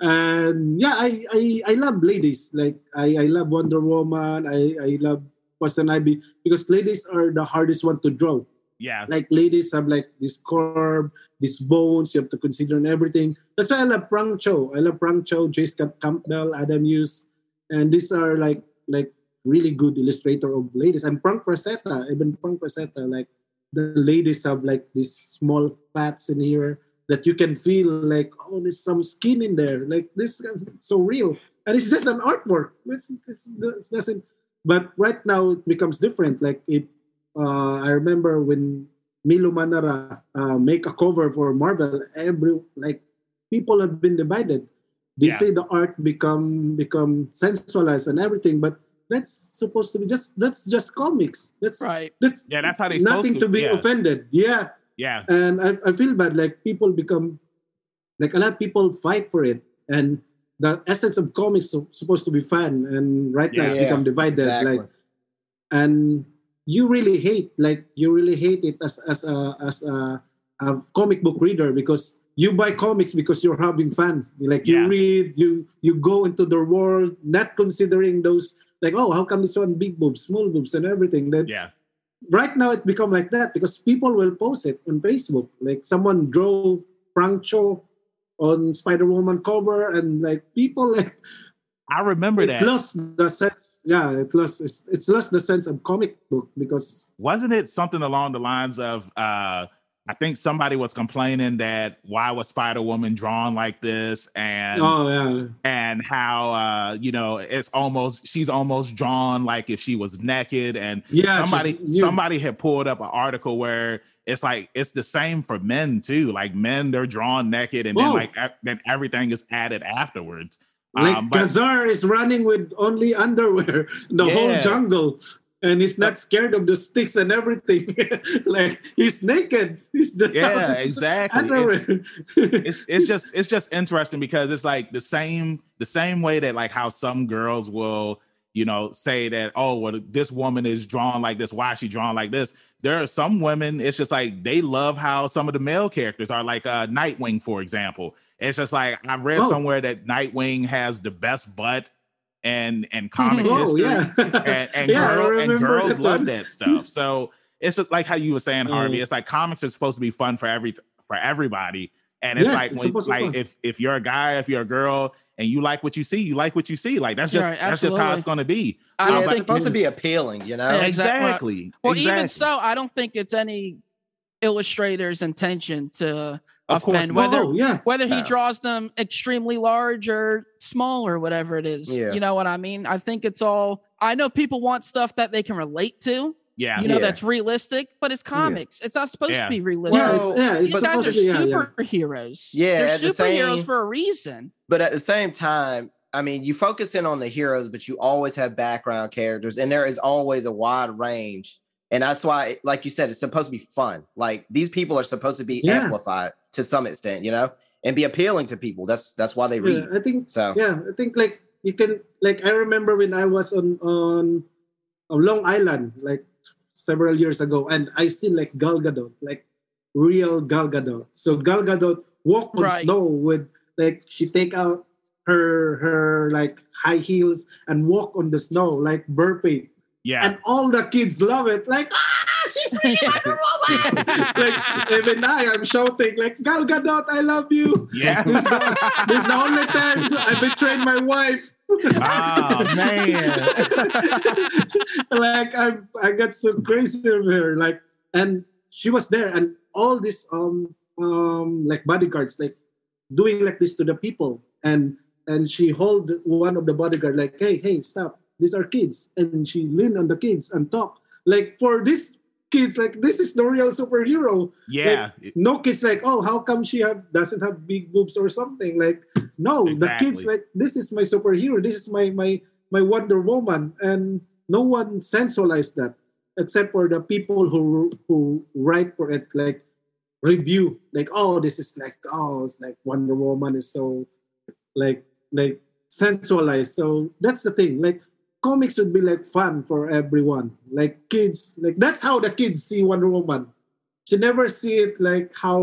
and yeah, I, I I love ladies. Like I I love Wonder Woman. I I love Poison Ivy because ladies are the hardest one to draw. Yeah, Like ladies have like this curve, these bones. You have to consider and everything. That's why I love Frank Cho. I love Frank Cho, J. Scott Campbell, Adam Hughes, and these are like like really good illustrator of ladies. And Frank Frazetta, even Frank Frazetta, like the ladies have like these small fats in here that you can feel like oh there's some skin in there. Like this is so real. And it's just an artwork. It's, it's, it doesn't but right now it becomes different. Like it uh, i remember when Milo Manara uh, make a cover for Marvel, every like people have been divided. They Yeah. say the art become become sensualized and everything, but that's supposed to be just that's just comics. That's Right. that's Yeah, that's how they nothing supposed to be yeah. offended. Yeah, Yeah, and I, I feel bad like people become like a lot of people fight for it and the essence of comics is supposed to be fun and right now Yeah. become divided exactly. like and you really hate like you really hate it as as a as a, a comic book reader because you buy comics because you're having fun like you read you you go into the world not considering those like oh how come this one big boobs small boobs and everything that yeah, right now it become like that because people will post it on Facebook. Like someone draw Frank Cho on Spider Woman cover, and like people like I remember that. lost the sense. Yeah, it lost it's, it's lost the sense of comic book because Wasn't it something along the lines of? uh I think somebody was complaining that why was Spider Woman drawn like this, and oh yeah, and how uh you know it's almost she's almost drawn like if she was naked, and yeah. somebody somebody had pulled up an article where it's like it's the same for men too. Like men, they're drawn naked, and then like then everything is added afterwards. like Um, but Ka-Zar is running with only underwear [LAUGHS] the whole jungle. And he's not scared of the sticks and everything. [LAUGHS] like he's naked. He's just yeah, exactly. [LAUGHS] It- it's it's just it's just interesting because it's like the same the same way that like how some girls will you know say that oh well this woman is drawn like this why is she drawn like this there are some women it's just like they love how some of the male characters are like uh nightwing for example it's just like i read Oh. somewhere that nightwing has the best butt and and [LAUGHS] comic oh history yeah. and, and, [LAUGHS] Yeah, girl, and girls love that stuff. So it's just like how you were saying, Harvey. Mm. It's like comics are supposed to be fun for every for everybody, and it's Yes, like when, supposed to be like if if you're a guy, if you're a girl, and you like what you see, you like what you see. Like that's just Right, that's just how it's going to be. I Yeah, don't it's think supposed to be appealing, you know. Exactly. exactly. Well, exactly. even so, I don't think it's any illustrator's intention to Of course offend not. whether oh yeah. whether he No. draws them extremely large or small or whatever it is. Yeah. You know what I mean? I think it's all I know people want stuff that they can relate to, yeah, you know, Yeah. that's realistic, but it's comics. It's not supposed Yeah. to be realistic. Yeah, Well, it's, yeah, it's These guys are to be, yeah, yeah. superheroes. Yeah, They're at the superheroes same- for a reason. But at the same time, I mean, you focus in on the heroes, but you always have background characters, and there is always a wide range. And that's why, like you said, it's supposed to be fun. Like these people are supposed to be Yeah. amplified to some extent, you know, and be appealing to people. That's that's why they read. Yeah, I think So yeah, I think like you can like I remember when I was on on, on Long Island like several years ago, and I seen like Gal Gadot, like real Gal Gadot. So Gal Gadot walk on Right. snow with like she take out her her like high heels and walk on the snow like burpee, yeah, and all the kids love it. Like ah, she's really Wonder Woman. like even I, I'm shouting like Gal Gadot, I love you. yeah. This is the, this is the only time I betrayed my wife. oh man, [LAUGHS] like I, I got so crazy with her. Like, and she was there, and all these um um like bodyguards like doing like this to the people, and and she hold one of the bodyguard like, hey hey stop, these are kids, and she lean on the kids and talk like for these kids like this is the real superhero. Yeah, no kids like oh how come she have doesn't have big boobs or something? Like no the kids like this is my superhero. This is my my my wonder woman. And no one sensualized that except for the people who who write for it like review. Like oh this is like oh it's like wonder woman is so like like sensualized. So that's the thing. Like comics would be like fun for everyone like kids like that's how the kids see wonder woman she never see it like how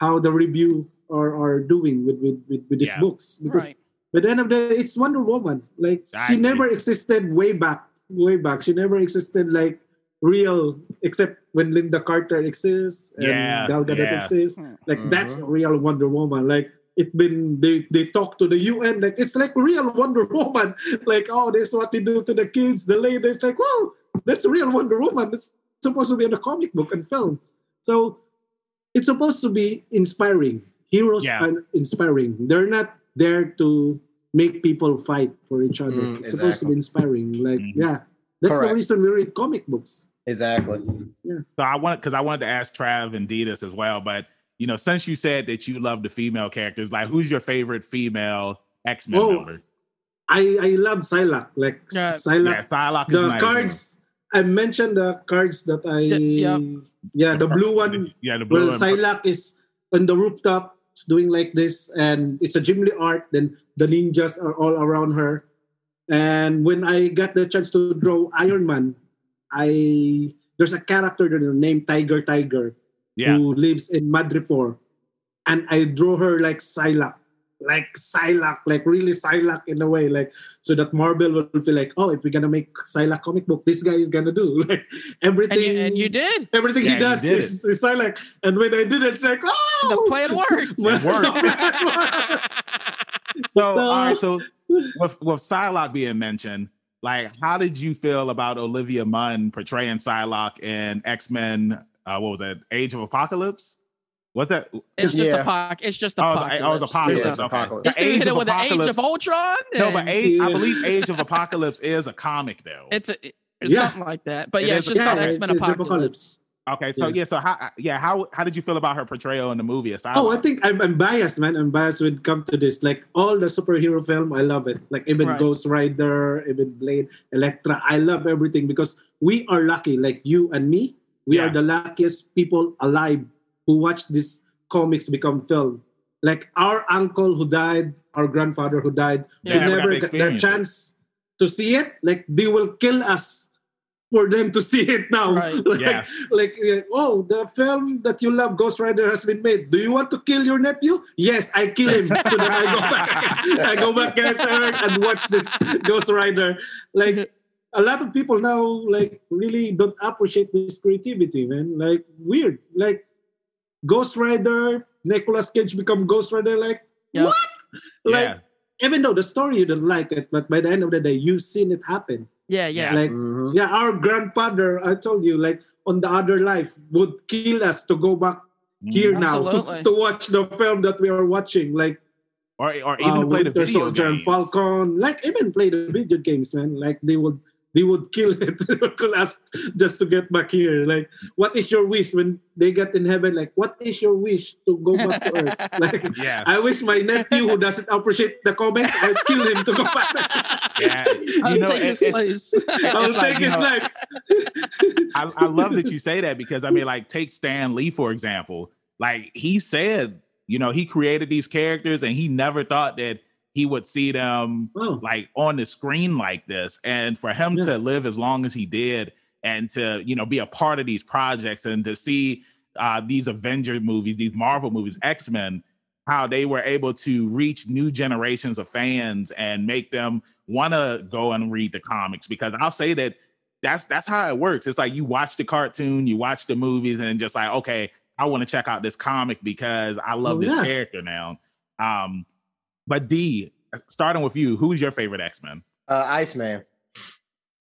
how the review are, are doing with with, with, with these Yeah. books because Right. by the end of the day it's wonder woman like I she agree. never existed way back way back she never existed like real except when Lynda Carter exists and Yeah, gal gadot yeah. exists Hmm. like Mhm. that's real wonder woman like it been they they talk to the un like it's like real wonder woman. [LAUGHS] Like oh this is what we do to the kids the ladies. Like wow that's a real wonder woman. It's supposed to be in a comic book and film. So it's supposed to be inspiring. Heroes Yeah. are inspiring. They're not there to make people fight for each other. Mm, it's supposed to be inspiring. Like Mhm. yeah that's the reason we read comic books. Exactly. So I want because I wanted to ask Trav and Dee this as well, but you know, since you said that you love the female characters, like who's your favorite female X Men Oh, member? I I love Psylocke. Like Yeah. Psylocke. Yeah, Psylocke is the nice. cards. I mentioned the cards that I. Yeah. Yeah, the blue one. Yeah, the blue Well, one. Psylocke is on the rooftop doing like this, and it's a Jim Lee art. Then the ninjas are all around her. And when I got the chance to draw Iron Man, I there's a character named Tyger Tiger Yeah, who lives in Madripoor, and I draw her like Psylocke, like Psylocke, like really Psylocke in a way, like so that Marvel will feel like, oh, if we're gonna make Psylocke comic book, this guy is gonna do [LAUGHS] like And everything. you, and you did. Everything Yeah, he does is, is Psylocke, and when I did it, it's like, oh, The plan [LAUGHS] worked. Well, worked. [LAUGHS] so all right, so with with Psylocke being mentioned, like how did you feel about Olivia Munn portraying Psylocke in X Men? Uh, what was that? Age of Apocalypse? What's that? It's just Yeah. a poc. It's just Oh, a was- poc. oh, it was Apocalypse. Yeah, it's okay. Apocalypse. This The dude Age hit it of with the Age of Ultron. No, but Age, I believe [LAUGHS] Age of Apocalypse is a comic though. it's a, it's Yeah. something like that. But It yeah, it's a just called comic. X Men it's- it's Apocalypse. Okay, so yeah, Yeah. so how yeah, how how did you feel about her portrayal in the movie? Of Oh, I think I'm, I'm biased, man. I'm biased when it comes to this. Like all the superhero film, I love it. Like even Right. Ghost Rider, even Blade, Elektra. I love everything because we are lucky. Like you and me, we Yeah. are the luckiest people alive who watch these comics become film. Like our uncle who died, our grandfather who died, Yeah. we Never got never to got the it. chance to see it. Like they will kill us for them to [LAUGHS] see it now. Right. [LAUGHS] like, Yeah. like, uh, oh, the film that you love, Ghost Rider, has been made. Do you want to kill your nephew? Yes, I kill him. [LAUGHS] so that I go back, I go back and watch this Ghost Rider. Like a lot of people now, like really don't appreciate this creativity, man. Like weird. Like Ghost Rider, Nicolas Cage become Ghost Rider. Like Yep. what? Like yeah, even though the story you don't like it, but by the end of the day, you've seen it happen. Yeah, yeah. Like Mhm. yeah, our grandfather, I told you, like on the other life, would kill us to go back here now Absolutely. to watch the film that we are watching. Like or or even uh, play the video Soldier and. Falcon, like even play the video games, man. Like they would they would [LAUGHS] kill it kill us just to get back here. Like, what is your wish when they get in heaven? Like, what is your wish to go back to Earth? [LAUGHS] Like Yeah, I wish my nephew who doesn't appreciate the comments, I'd kill him to go back. [LAUGHS] yeah. I'll know, take it's, his it's, place. I'll It's like, take his know, life. I, I love that you say that because I mean, like, take Stan Lee for example. Like he said, you know, he created these characters and he never thought that he would see them Oh, like on the screen like this. And for him Yeah. to live as long as he did and to, you know, be a part of these projects and to see uh, these Avenger movies, these Marvel movies, X Men, how they were able to reach new generations of fans and make them want to go and read the comics. Because I'll say that that's that's how it works. It's like you watch the cartoon, you watch the movies, and just like, okay, I want to check out this comic because I love Oh, this yeah. character now. Um, but D, starting with you, who's your favorite X Men? Uh, Iceman.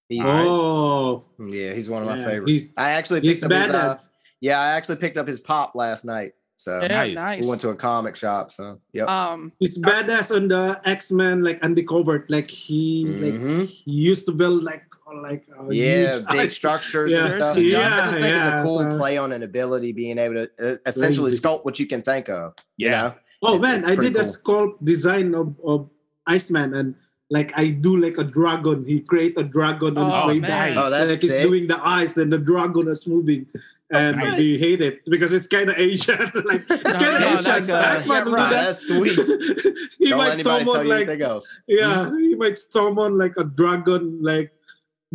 He's, oh, yeah, he's one of my Yeah, favorites. he's- I actually he's picked up his. Uh, badass. yeah, I actually picked up his pop last night. So Yeah, nice. nice. we went to a comic shop. So yeah, Um, He's badass on the X Men, like Andy Covert. Like he, like Mhm. he used to build like like uh, yeah, huge big ice- structures Yeah, and stuff. yeah, I just think yeah, it's a cool so- play on an ability, being able to uh, essentially Crazy. sculpt what you can think of. You Yeah. know? Oh It's- man, I pretty did a sculpt design of, of Iceman, and like I do like a dragon. He create a dragon on Oh, his way man. back. Oh, that's like he's sick. doing the eyes, then the dragon is moving. And sick. we hate it because it's kind of Asian. [LAUGHS] like it's kind of no, Asian. that's, uh, Iceman yeah, will do right. that. That's sweet. [LAUGHS] he Don't let might anybody tell you like anything else. yeah, he might summon like a dragon, like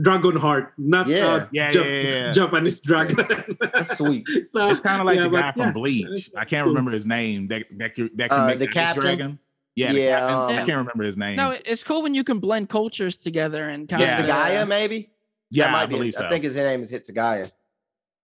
dragon heart, not Yeah. a Yeah, Jap- yeah, yeah, yeah. Japanese dragon. [LAUGHS] That's sweet. so, It's kind of like yeah, the but guy from yeah. Bleach. I can't remember his name. That that that can Uh, make the that captain? dragon. Yeah, the Yeah, captain. I um, can't remember his name. no, it's cool when you can blend cultures together and kind Yeah. of. Hitsugaya, maybe? yeah, that might I be. believe so. I think his name is Hitsugaya.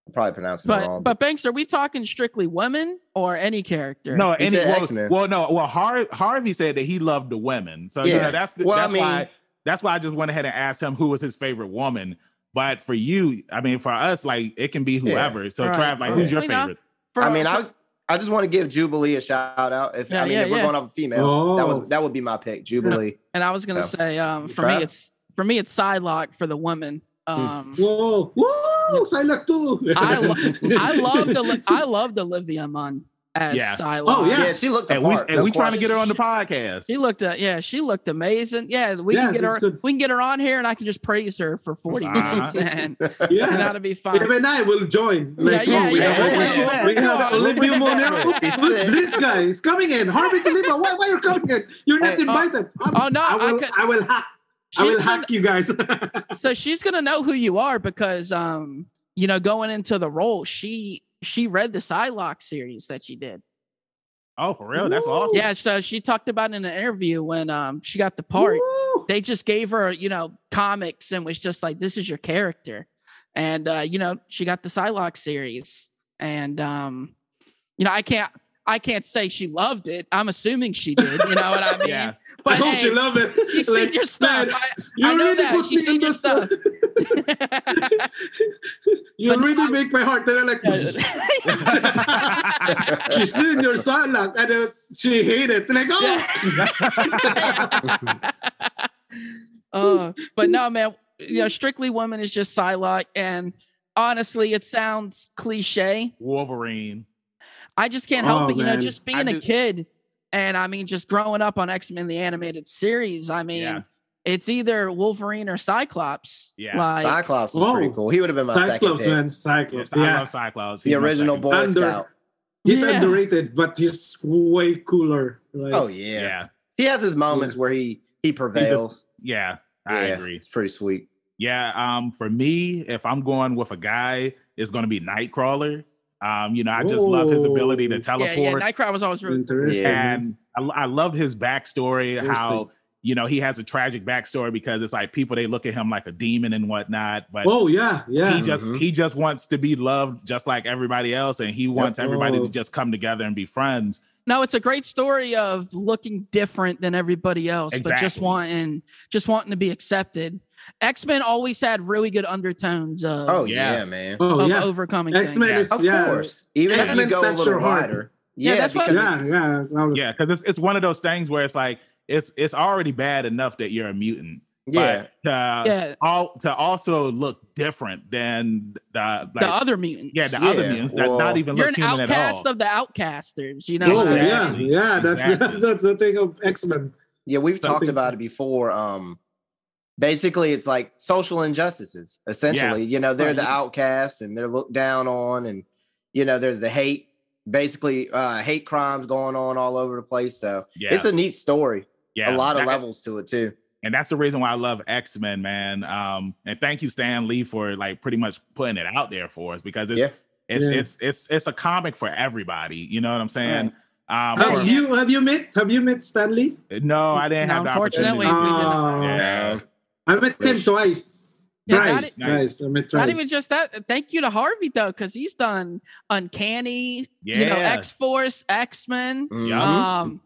I'm probably pronouncing it But wrong. but Banks, are we talking strictly women or any character? no, He any, said well, well, no, well, Har- Harvey said that he loved the women. So yeah, Yeah. that's the, Well, I that's mean- why that's why I just went ahead and asked him who was his favorite woman. But for you, I mean, for us, like it can be Yeah. whoever. So Right. Trav, like, Okay. who's your Well, you know, favorite? For- I mean, for- I I just want to give Jubilee a shout out. If Yeah, I mean, yeah, if we're yeah. going off a female, that was Oh. that would be my pick, Jubilee. and I was gonna So, say, um, for Trav? me, it's for me, it's Psylocke for the woman. Um, Whoa, whoa, Psylocke too. I lo- I loved [LAUGHS] Oli- I loved Olivia Munn as Yeah. Psylocke. Oh, yeah. Yeah, she looked And we and no we trying to get her on the podcast. She looked at yeah, she looked amazing. Yeah, we Yeah, can get her good. we can get her on here and I can just praise her for 40 Uh-huh. minutes and, [LAUGHS] and yeah. that'll be fine. Even I will join. Like, yeah, oh, we yeah, have, yeah, we yeah. have Olivia Munn. [LAUGHS] Who's this guy? He's coming in. Harvey Tolibao. Why, why are you coming in? You're not Hey, oh, invited. I'm- oh, no, I I will, could- I will hack. I will gonna- hack you guys. [LAUGHS] so she's gonna know who you are because um you know going into the role she she read the Psylocke series that she did Oh, for real? That's Woo. awesome. yeah so she talked about in an interview when um she got the part Woo. they just gave her you know comics and was just like this is your character and uh you know she got the Psylocke series and um you know I can't I can't say she loved it I'm assuming she did you know what I [LAUGHS] mean Yeah. I but hope hey, you love it. she's seen Like, your stuff man, I, you I know really that. put She's me seen your stuff. [LAUGHS] [LAUGHS] you But really now- make my heart. Then I'm like, [LAUGHS] she's seen your Psylocke and uh, she hated. Like, oh, [LAUGHS] uh, but no, man, you know, Strictly Woman is just Psylocke, and honestly, it sounds cliche. Wolverine. I just can't help Oh, it. You know, just being I a do- kid, and I mean, just growing up on X Men the animated series. I mean, Yeah. It's either Wolverine or Cyclops. Yeah. like Cyclops was Whoa. pretty cool. He would have been my Cyclops, second pick. man, Yes, Cyclops. I Yeah, love Cyclops. The He's my original. Boy Under- Scout. he's Yeah. underrated, but he's way cooler. Like, Oh yeah. Yeah. He has his moments where he he prevails. Yeah. I yeah, agree. It's pretty sweet. Yeah, um, for me, if I'm going with a guy, it's going to be Nightcrawler. Um, you know, I just love his ability to Ooh. yeah, teleport, yeah. Nightcrawler was always really interesting. And I, I loved his backstory. How Interesting. You know he has a tragic backstory because it's like people they look at him like a demon and whatnot, but Oh yeah, yeah. he just Mhm. he just wants to be loved just like everybody else, and he wants everybody Oh. to just come together and be friends. No, it's a great story of looking different than everybody else, but just wanting just wanting to be accepted. X Men always had really good undertones of, Oh Yeah. yeah, man. oh of yeah. overcoming X-Men things. is- Of yeah. course. Even if you go a little your heart. wider. Yeah, Yeah, that's because Yeah, yeah. Was, Yeah, because it's it's one of those things where it's like it's it's already bad enough that you're a mutant. Yeah. But uh, Yeah, all to also look different than the like, the other mutants. yeah the other mutants that well, not even You're look an human at all. outcast of the outcasters. You know. Oh what mean? yeah, yeah. That's [LAUGHS] Exactly. that's, that's the thing of X Men. Yeah, we've talked about it before. Um, basically, it's like social injustices. Essentially, you know, they're the Right. outcast and they're looked down on, and you know, there's the hate. Basically, uh, hate crimes going on all over the place. So yeah, it's a neat story. Yeah, a lot of that- levels to it too. and that's the reason why I love X Men, man. Um, and thank you, Stan Lee, for like pretty much putting it out there for us because it's Yeah. it's, Yeah. it's it's it's a comic for everybody. You know what I'm saying? Um, for- Have you have you met have you met Stan Lee? no, I didn't No, have the unfortunately, opportunity. we did not. Oh, Yeah. I met him twice. Yeah, not Twice, e- twice. I met twice. Not even just that. Thank you to Harvey though, because he's done Uncanny, you know, Yeah. X Force, X Men, Mhm. um,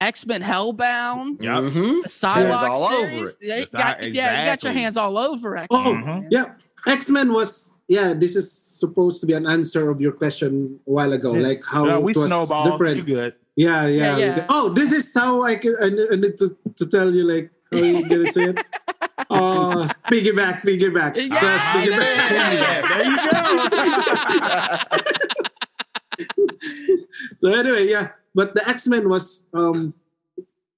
X Men Hellbound, Yep. Mhm. the Psylocke all over series. it. Yeah, you got, Psy- yeah, you got your hands all over X. Oh, Mhm. yeah. X Men was yeah. This is supposed to be an answer of your question a while ago, Yeah. like how Yeah, we it was snowballed. You different. good? Yeah, Yeah, yeah. yeah. Oh, this is how I can. I need, to, to tell you like how you gonna say it. [LAUGHS] Uh, piggyback, piggyback. Yeah, Just piggyback. yeah, there you go. [LAUGHS] so anyway, yeah. But the X Men was um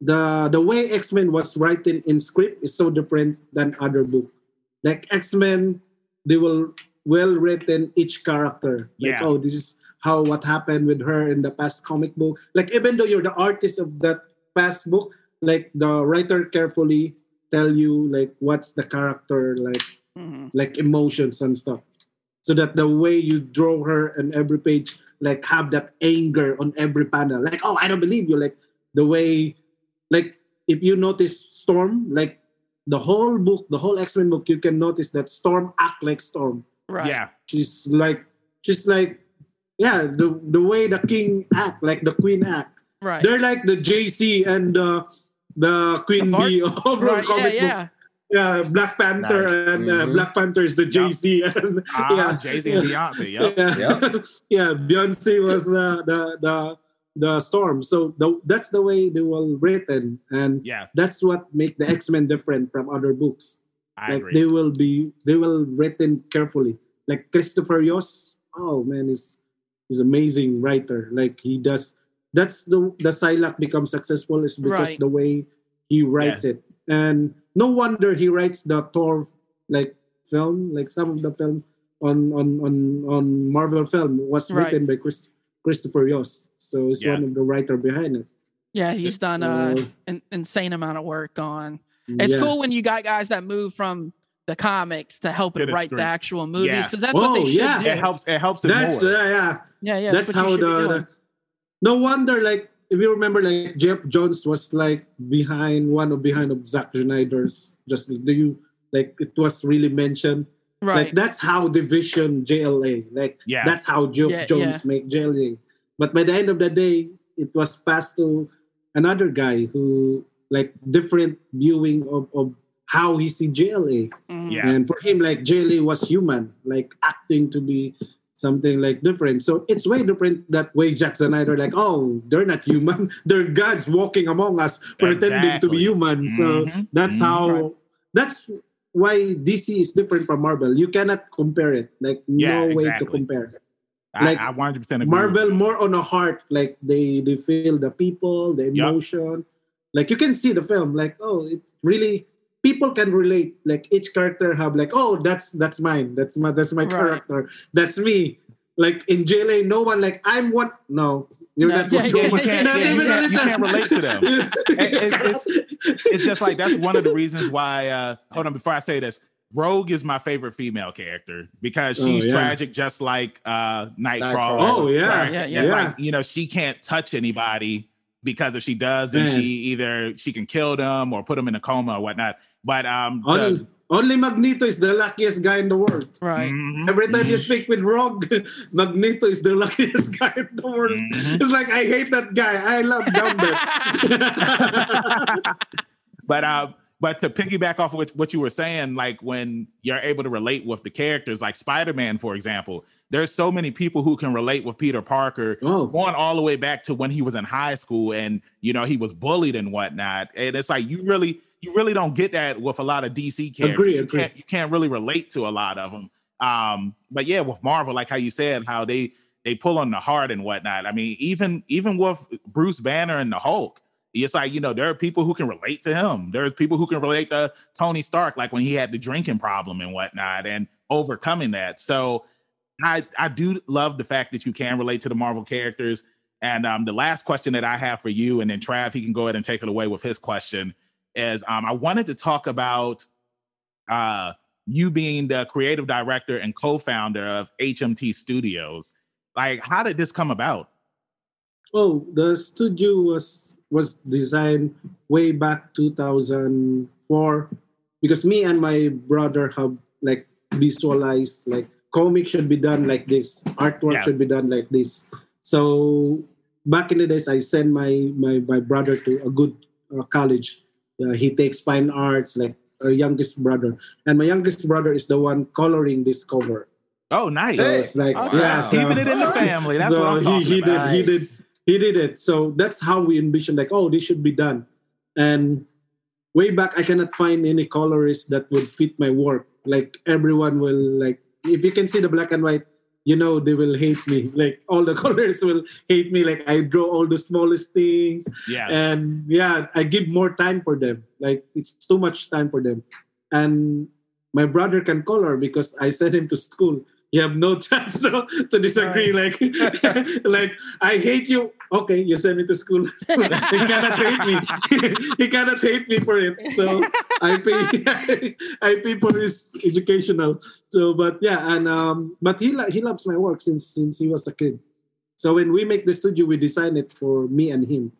the the way X Men was written in script is so different than other book. Like X Men, they will well written each character. Like Yeah. oh, this is how what happened with her in the past comic book. Like even though you're the artist of that past book, like the writer carefully tell you like what's the character like Mhm. like emotions and stuff so that the way you draw her on every page like have that anger on every panel. Like oh i don't believe you. Like the way like if you notice storm like the whole book the whole x-men book you can notice that storm act like storm. Right. Yeah, she's like she's like yeah the the way the king act like the queen act. Right. they're like the Jay Z and the the queen The bee [LAUGHS] of right. comic Yeah, book yeah. yeah, Black Panther Nice. and uh, Mhm. Black Panther is the Yup. Jay Z and ah, [LAUGHS] yeah, Jay Z and Beyonce. Yep. yeah, Yep. [LAUGHS] yeah. Beyonce was the the the the storm. So the, that's the way they were written, and Yeah, that's what make the X Men different from other books. I like agree. they will be they will written carefully. Like Christopher Yost, oh man, he's he's amazing writer. Like he does that's the the Psylocke becomes successful is because Right. the way he writes it. And no wonder he writes the Thor like film, like some of the film on on on on Marvel film was Right. written by Chris, Christopher Yost. So he's Yeah. one of the writer behind it. Yeah, he's done uh, Uh, an insane amount of work on. It's yeah. cool when you got guys that move from the comics to helping To the write the actual movies Yeah. because that's what Oh, they should yeah. do. it helps. It helps it That's more. uh, yeah. Yeah, yeah. that's what how you should be the, doing. the- no wonder like if you remember like Geoff Johns was like behind one of behind of Zack Snyder's just do you like it was really mentioned right. like that's how division JLA like Yeah. that's how Jeff Yeah, Jones make JLA but by the end of the day it was passed to another guy who like different viewing of, of how he see JLA Mhm. Yeah. and for him like JLA was human like acting to be something like different. So it's way different that way Zack Snyder like oh they're not human. [LAUGHS] They're gods walking among us pretending to be human. So Mhm. that's Mhm. how that's why DC is different from Marvel. You cannot compare it. Like Yeah, no way to compare. I, like, I 100 percent agree. Marvel more on a heart, like they they feel the people, the emotion. Like you can see the film, like oh, it really people can relate. Like each character have like oh, that's that's mine, that's my that's my Right. character, that's me. Like in JLA, no one like I'm one. No, you're No, not yeah, Wonder yeah, Woman. yeah, [LAUGHS] Not yeah, even yeah. a You can't relate to them. It's- It's just like that's one of the reasons why. Uh, hold on, before I say this, Rogue is my favorite female character because Oh, she's yeah. tragic, just like uh, Nightcrawler. Nightcrawler. Oh yeah, Right. Yeah, yeah. It's yeah. like you know she can't touch anybody because if she does, then Man. she either she can kill them or put them in a coma or whatnot. But um, the- Only, only Magneto is the luckiest guy in the world. Right. Mhm, Every time you speak with Rogue, [LAUGHS] Magneto is the luckiest [LAUGHS] guy in the world. mhm. It's like I hate that guy. I love Gambit. [LAUGHS] but uh but to piggyback off of what, what you were saying like when you're able to relate with the characters like spider-man for example there's so many people who can relate with peter parker oh, going all the way back to when he was in high school and you know he was bullied and whatnot and it's like you really you really don't get that with a lot of dc characters. Agree, you agree. can't you can't really relate to a lot of them um but yeah with marvel like how you said how they they pull on the heart and whatnot. I mean even even with bruce banner and the hulk it's like you know there are people who can relate to him. There's people who can relate to tony stark like when he had the drinking problem and whatnot and overcoming that. So i i do love the fact that you can relate to the marvel characters. And um, the last question that I have for you, and then Trav, he can go ahead and take it away with his question, is um, I wanted to talk about uh, you being the creative director and co-founder of HMT Studios. Like, how did this come about? oh, the studio was was designed way back 2004 because me and my brother have like visualized like comic should be done like this, artwork Yeah. should be done like this. So back in the days, I sent my my my brother to a good uh, college. Uh, he takes fine arts, like a youngest brother, and my youngest brother is the one coloring this cover. Oh, nice. So Hey. it's like Wow. yeah, so, Keeping it in the family. That's so what I'm he, talking he about. did he did he did it. So that's how we envisioned like, oh, this should be done. And way back, I cannot find any colorist that would fit my work. Like everyone will like, if you can see the black and white, you know they will hate me. Like all the [LAUGHS] colors will hate me. Like I draw all the smallest things, Yeah. and yeah, I give more time for them. Like it's too much time for them. And my brother can color because I sent him to school. You have no [LAUGHS] chance to, to disagree. Like, [LAUGHS] [LAUGHS] like I hate you. Okay, you send me to school. he cannot hate me. he cannot hate me for it. So I pay. I pay for his educational. So, but yeah, and um, but he he loves my work since since he was a kid. So when we make the studio, we design it for me and him.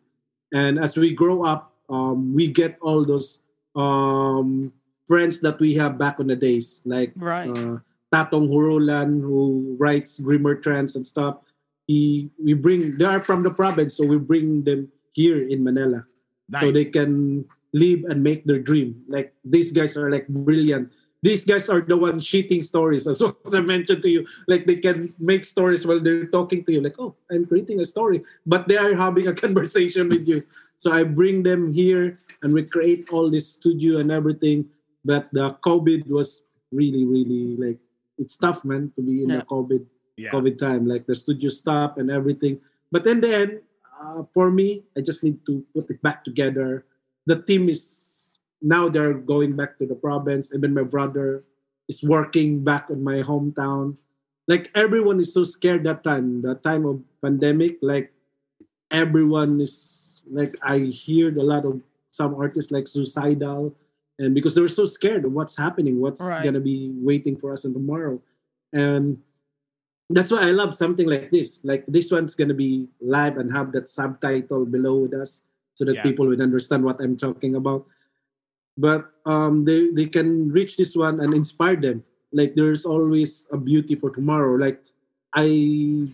And as we grow up, um, we get all those um, friends that we have back in the days, like Right. uh, Tatong Hurulan, who writes Grimmer Trance and stuff. He we bring they are from the province, so we bring them here in Manila so they can live and make their dream. Like these guys are like brilliant. These guys are the ones cheating stories. [LAUGHS] As what I mentioned to you, like they can make stories while they're talking to you. Like, oh, I'm creating a story, but they are having a [LAUGHS] conversation with you. So I bring them here, and we create all this studio and everything. but the COVID was really, really like it's tough, man, to be in Yeah. the COVID Yeah. COVID time. Like the studio stop and everything. But in the end, uh, for me, I just need to put it back together. The team is now they're going back to the province. Even my brother is working back in my hometown. Like everyone is so scared that time, the time of pandemic. Like everyone is like I heard a lot of some artists like suicidal, and because they were so scared of what's happening, what's Right. gonna be waiting for us on tomorrow, and that's why I love something like this. Like this one's gonna be live and have that subtitle below with us, so that Yeah. people would understand what I'm talking about. But um, they they can reach this one and inspire them. Like there's always a beauty for tomorrow. Like I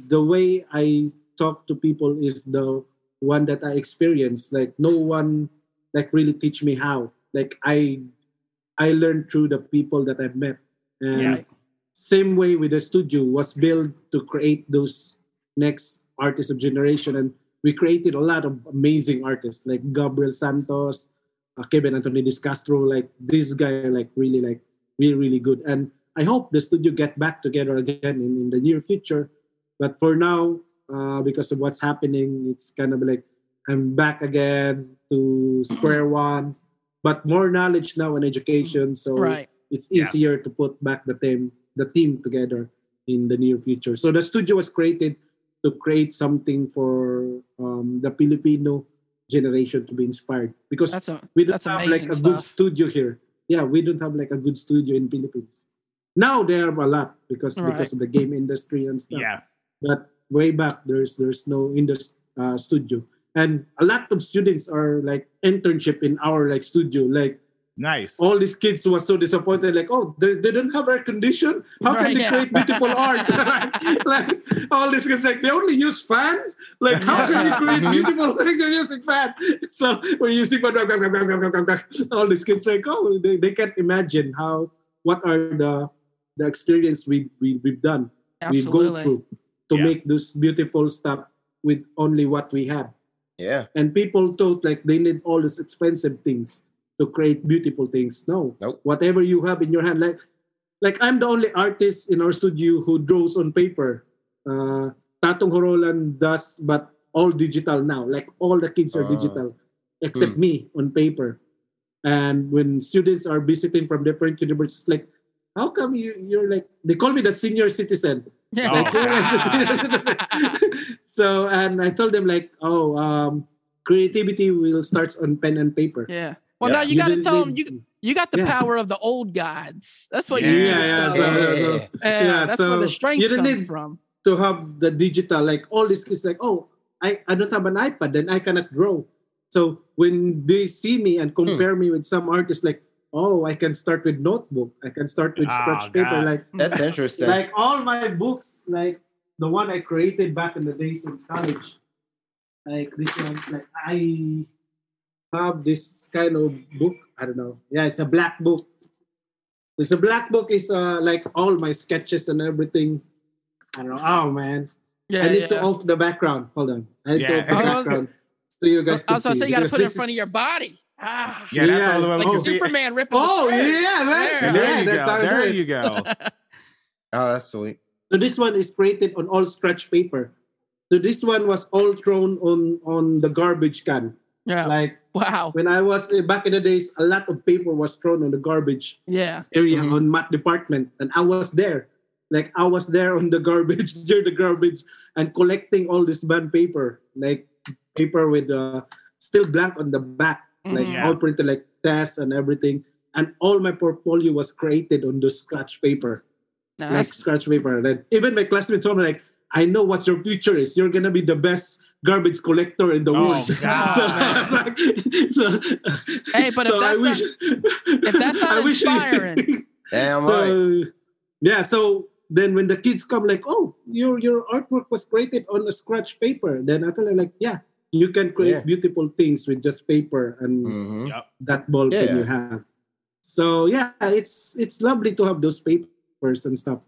the way I talk to people is the one that I experienced. Like no one like really teach me how. Like I I learned through the people that I've met. And Yeah. same way with the studio was built to create those next artists of generation. And we created a lot of amazing artists like Gabriel Santos, uh, Kevin Anthony Dis Castro, like this guy like really like really really good. And I hope the studio get back together again in, in the near future. But for now uh, because of what's happening it's kind of like I'm back again to square one but more knowledge now and education so Right. it's Yeah. easier to put back the team the team together in the near future. So the studio was created to create something for um, the Filipino generation to be inspired because That's a we don't that's have like amazing a good studio here. Yeah, we don't have like a good studio in Philippines. Now there are a lot because Right. because of the game industry and stuff. Yeah. But way back there's there's no indus uh, studio. And a lot of students are like internship in our like studio. Like Nice. all these kids was so disappointed like oh they, they don't have air condition how Right, can they yeah. create beautiful [LAUGHS] art [LAUGHS] like all these kids like they only use fan like how can you create [LAUGHS] beautiful things you're using fan so we're using fan all these kids like oh they, they can't imagine how what are the the experience we, we we've done Absolutely. we go Absolutely. through to Yeah. make this beautiful stuff with only what we have Yeah. and people thought like they need all these expensive things to create beautiful things no Nope. whatever you have in your hand like like i'm the only artist in our studio who draws on paper uh tatong horolan does but all digital now like all the kids are Ah. digital except me on paper and when students are visiting from different universities like how come you you're like they call me the senior citizen [LAUGHS] Yeah. Oh, [LAUGHS] like, you're like the senior citizen. So and I told them like, oh, um, creativity will starts on pen and paper. yeah. Well, Yeah. now you, got to tell them you you got the Yeah. power of the old gods. That's what Yeah, you. yeah, need to yeah, so- them. so- Yeah, yeah, that's where the strength you don't comes need- from. to have the digital, like all these kids, like, oh, I, I don't have an iPad, then I cannot draw. So when they see me and compare me with some artists, like, oh, I can start with notebook, I can start with Oh, scratch paper, like That's interesting. like all my books, like the one I created back in the days in college, like this one, like I have this kind of book. I don't know. Yeah, it's a black book. It's a black book. Is uh like all my sketches and everything. I don't know. Oh man, Yeah, I need yeah. to off the background. Hold on, I need to off the Oh, background so you guys I can was see. say you got to put it in this front of your body. Ah, Yeah, that's Yeah, all the way like we Oh. Superman ripping. Oh the yeah, man. There. Yeah, Yeah, there you that's how go. it you go. [LAUGHS] oh, that's sweet. So this one is created on all scratch paper. So this one was all thrown on on the garbage can. Yeah. Like Wow. when I was uh, back in the days, a lot of paper was thrown on the garbage Yeah. area Mhm. on math department, and I was there. Like I was there on the [LAUGHS] garbage near the garbage and collecting all this band paper, like paper with uh, still blank on the back, like Mhm. all printed like tests and everything. And all my portfolio was created on the scratch paper Now, like scratch paper. Then even my classmates told me like, I know what your future is. You're gonna be the best garbage collector in the Oh, world. God, [LAUGHS] so, man. I was like, so, Hey, but if that's I wish, if that's not [LAUGHS] I inspiring- [LAUGHS] Damn so right. yeah, so then when the kids come like, oh, your your artwork was created on a scratch paper, then I tell them like, yeah, you can create Yeah. beautiful things with just paper and hmm that ball pen Yeah. you have. So yeah, it's it's lovely to have those papers and stuff.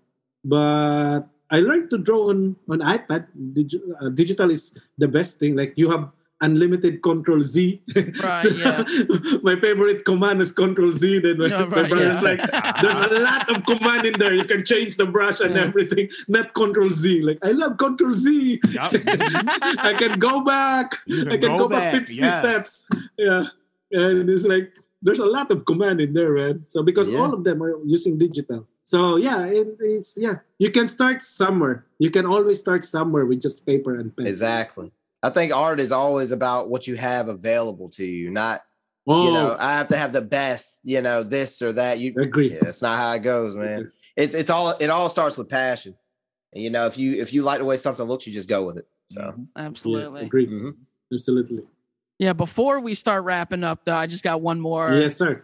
But I learned to draw on on iPad. Digi- uh, digital is the best thing. Like you have unlimited Control Z. [LAUGHS] Right, So, yeah. [LAUGHS] my favorite command is Control Z. Then my, Yeah, my brother's yeah. like, there's a lot of command in there. You can change the brush and Yeah. everything. Not Control Z. Like I love Control Z. Yup. [LAUGHS] I can go back. You I can go, back 50 yes. steps. Yeah. And it's like there's a lot of command in there, man. So because Yeah. all of them are using digital. So yeah, it, it's yeah. You can start somewhere. You can always start somewhere with just paper and pen. Exactly. I think art is always about what you have available to you, not Oh, you know, I have to have the best, you know, this or that. You agree. yeah, it's not how it goes, man. It's it's all it all starts with passion. And, you know, if you if you like the way something looks, you just go with it. So Mhm. Absolutely. Yes, agree. mhm. Absolutely. Yeah, before we start wrapping up, though, I just got one more Yes, sir.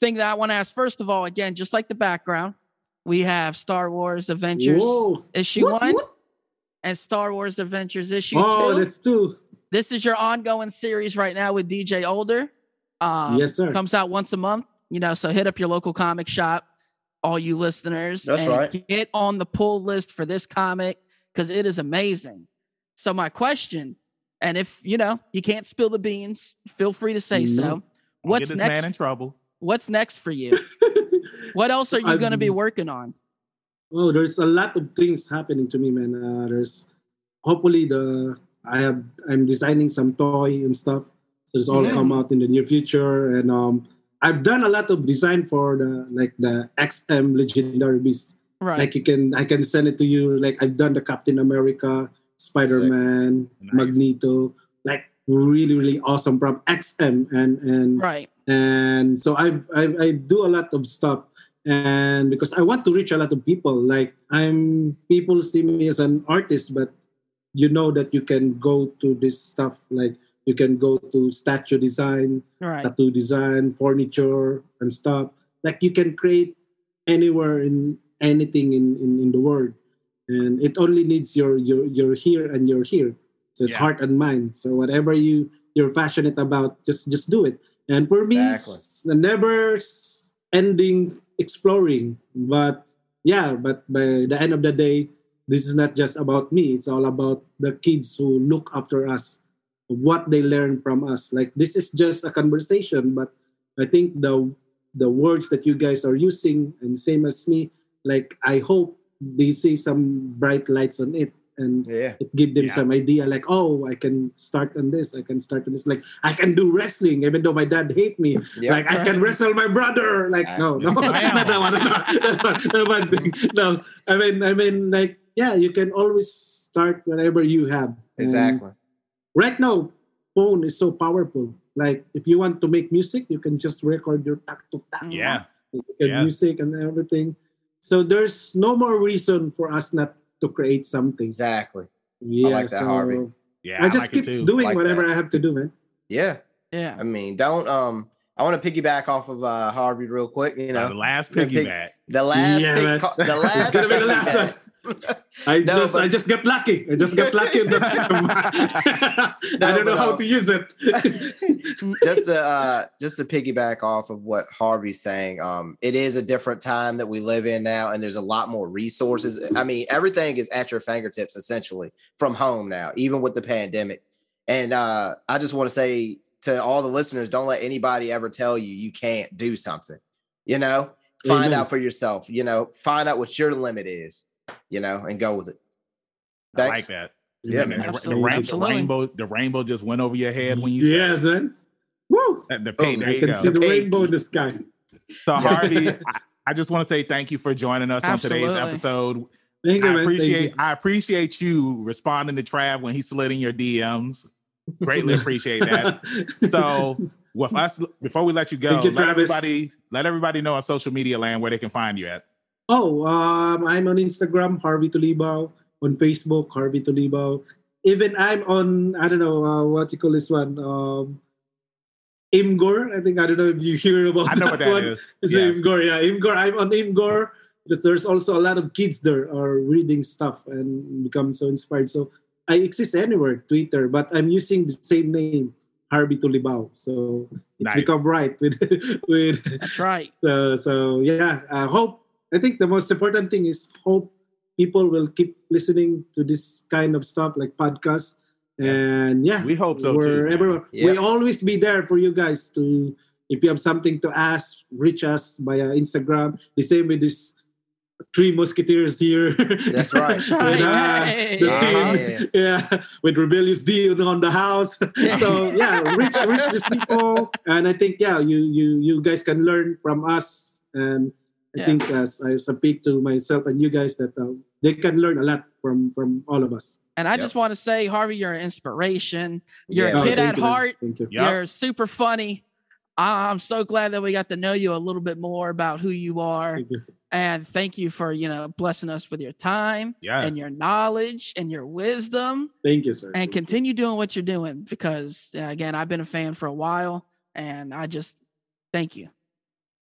thing that I want to ask. First of all, again, just like the background, we have Star Wars Adventures Whoa. issue What? one What? and Star Wars Adventures issue Oh, two. that's two. This is your ongoing series right now with DJ Older. Um, Yes, sir. Comes out once a month, you know, so hit up your local comic shop, all you listeners. That's and right. Get on the pull list for this comic because it is amazing. So, my question, and if you know you can't spill the beans, feel free to say so. Don't What's Get this next? man in trouble. What's next for you? [LAUGHS] What else are you going to be working on? Oh, there's a lot of things happening to me, man. Uh, there's hopefully the I have I'm designing some toy and stuff. So it's all Mhm. come out in the near future, and um, I've done a lot of design for the like the XM Legendary Beast. Right. Like you can I can send it to you. Like I've done the Captain America, Spider Man, Nice. Magneto. Like really really awesome from XM and and right. And so I, I I do a lot of stuff. And because I want to reach a lot of people. Like I'm people see me as an artist but you know that you can go to this stuff like you can go to statue design Right. tattoo design furniture and stuff. Like you can create anywhere in anything in, in, in the world. And it only needs your your your here and your here. So it's Yeah. heart and mind. So whatever you you're passionate about just just do it and for me Exactly. the never ending exploring. But yeah but by the end of the day this is not just about me. It's all about the kids who look after us what they learn from us. Like this is just a conversation but i think the the words that you guys are using and same as me like i hope they see some bright lights on it and yeah. it give them Yeah. some idea like oh i can start on this i can start on this like i can do wrestling even though my dad hate me Yeah. like i can wrestle my brother like no no Yes, [LAUGHS] not that one [LAUGHS] no, that one, thing. no i mean i mean like yeah you can always start whatever you have And Exactly. right now phone is so powerful like if you want to make music you can just record your tack to tack Yeah. Yeah. music and everything so there's no more reason for us not to create something Exactly. yeah, like that, so Harvey. Yeah. I just like keep it too. doing Like whatever that. I have to do, man. Yeah. Yeah. I mean, don't um I want to piggyback off of uh Harvey real quick, you Uh, know. the last piggyback. The last Yeah, pick- man. co- the [LAUGHS] It's last gonna be the last piggyback. [LAUGHS] I No, just but- I just got lucky. I just got lucky. the- [LAUGHS] [LAUGHS] I don't know how uh, to use it. just to uh just to piggyback off of what Harvey's saying, um, it is a different time that we live in now, and there's a lot more resources. I mean, everything is at your fingertips essentially from home now, even with the pandemic. And uh, I just want to say to all the listeners, don't let anybody ever tell you you can't do something. You know, find out for yourself. You know, find out what your limit is. You know, and go with it. I like that. Yeah, man. the, the, Absolutely. the rainbow, the rainbow just went over your head when you yes, man. Woo! said that. The pink, Oh, there I can go. see the The rainbow in the sky. So Harvey, [LAUGHS] I, I just want to say thank you for joining us on today's episode. Thank you, I man. Thank appreciate you. I appreciate you responding to Trav when he slid in your DMs. Greatly [LAUGHS] appreciate that. So with us before we let you go, you, let Travis. everybody let everybody know on social media land where they can find you at. Oh, um, I'm on Instagram, Harvey Tolibao. On Facebook, Harvey Tolibao. Even I'm on, I don't know, uh, what you call this one? Um, Imgur. I think, I don't know if you hear about I know what that one. is. It's Yeah. Imgur, yeah. Imgur. I'm on Imgur. But there's also a lot of kids there are reading stuff and become so inspired. So I exist anywhere, Twitter, but I'm using the same name, Harvey Tolibao. So it's Nice. become right with [LAUGHS] with That's right. so, so yeah, I hope. I think the most important thing is hope people will keep listening to this kind of stuff like podcasts And yeah, We hope so too. wherever Yeah. we always be there for you guys to if you have something to ask reach us via instagram the same with this three musketeers here That's right. With, uh, Hey. the Uh-huh. team [LAUGHS] yeah with rebellious deal on the house [LAUGHS] so yeah reach reach these people and i think yeah you you you guys can learn from us and i Yeah. think as i speak to myself and you guys that uh, they can learn a lot from from all of us And I Yep. just want to say, Harvey, you're an inspiration. You're Yeah. a Oh, kid thank at you, man. heart. thank you Yep. You're super funny. I'm so glad that we got to know you a little bit more about who you are. Thank you. And thank you for, you know, blessing us with your time Yeah. and your knowledge and your wisdom. Thank you, sir. And continue doing what you're doing because, uh, again, I've been a fan for a while and I just thank you.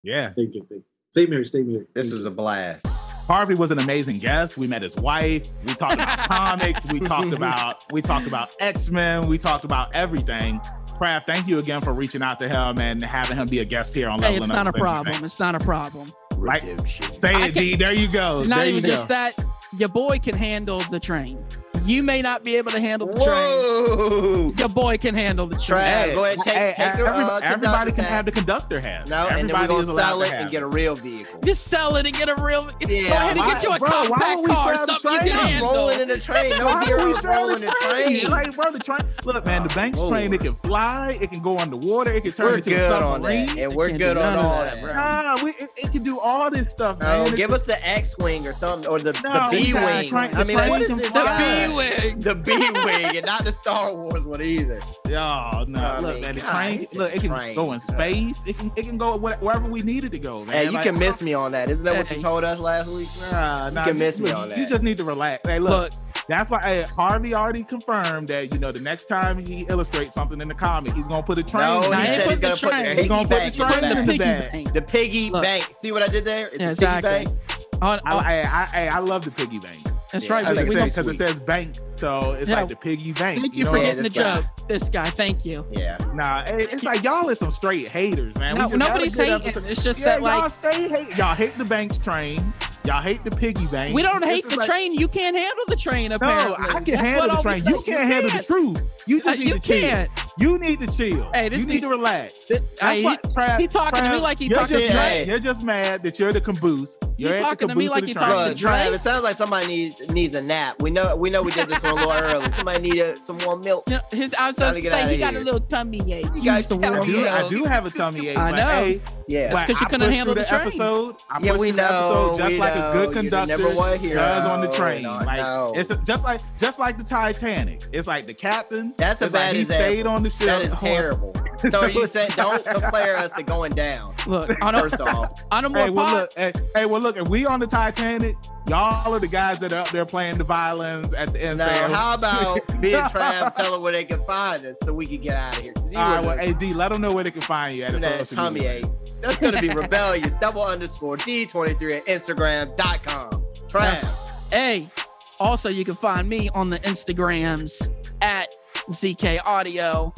Yeah. Thank you. Thank you. Same here. Same here. This Thank was you. a blast. Harvey was an amazing guest. We met his wife. We talked about [LAUGHS] comics. We talked about we talked about X Men. We talked about everything. Craft, thank you again for reaching out to him and having him be a guest here on Hey, Leveling it's Up not a with problem. Everything. It's not a problem. Right? Redemption. Say I it, can- D. There you go. Not there even you just that. Your boy can handle the train. You may not be able to handle the train. Your boy can handle the train. Trav, go ahead take, Hey, take your every- uh, everybody can hat. have the conductor hat. No, and then we're gonna sell it and get a real vehicle. Just sell it and get a real. Yeah, go ahead and get you a bro, why compact don't we car, grab something you can handle. rolling in the train. No [LAUGHS] Why are we heroes selling rolling the train. Like, bro, the train. Look, man, the Banks Whoa. train, it can fly, it can go underwater, it can turn We're into good a on that, and we're good on all that, that, bro. bro. Nah, we, it, it can do all this stuff, man. No, It's- give us the X-wing or something, or the, No, the B-wing. I mean, what is can this fly. Guy? The B-wing. And not the Star Wars one either. Oh no! I look, mean, man, the train. Look, it can train. go in space. It can it can go wherever we need it to go, man. Hey, you Like, can miss me on that. Isn't that what you told us last week? Nah, nah, can miss me look, on You just need to relax. Hey, look, Look, that's why hey, Harvey already confirmed that you know the next time he illustrates something in the comic, he's gonna put a train. No, in he he said put he's gonna put train. the He piggy gonna put the bank in train the in the the back. piggy bag. bank. The piggy Look. bank. See what I did there? It's Yeah, a exactly. piggy bank. On, on, I, I, I, I love the piggy bank. That's Yeah, right. I we- think we so. Because it says bank, so it's Yeah. like the piggy bank. Thank you know? for Yeah, getting the this guy. joke. This guy, thank you. Yeah. Nah, it- it's like y'all is some straight haters, man. No, just had a nobody's good hating. episode. It's just Yeah, that, y'all like, stay hate. Y'all hate the banks train. Y'all hate the piggy bank. we don't hate the like- train. You can't handle the train, Apparently, No. I can That's handle the train. You can't handle the can't. truth. You Uh, just need you to chill. can't. You need to chill. Hey, this you need dude- to relax. Th- That's Hey, he, Trav, he talking to me like he talking to just Dre. mad. You're just mad that you're the caboose. You're talking to me like you're the talking to Look, Dre? Trav, it sounds like somebody needs needs a nap. We know we know we did this one a little early. [LAUGHS] Somebody need a, some more milk. You know, his, I was Time going to to get say outta he got here. a little tummy ache. You He guys used to I warm do, I do have a tummy [LAUGHS] ache. I know. Hey, Yeah. because you couldn't handle through the train. episode. I Yeah, we know. episode just we like know. a good conductor number one hero. does on the train. No, like no. it's just like just like the Titanic. It's like the captain. That's a bad he example. stayed on the ship. That is terrible. [LAUGHS] So you said don't compare us to going down. Look, on a, First off, on a more Hey, well, po- look, hey, hey, well, look. If we on the Titanic, y'all are the guys that are up there playing the violins at the end. now saying, how about [LAUGHS] being Trav tell them where they can find us so we can get out of here? you All were right, well, AD, let them know where they can find you at. Give the me that social tummy media. ache. That's gonna be rebellious. Double underscore D23 at Instagram.com. Trav. Hey, also you can find me on the Instagrams at ZK Audio.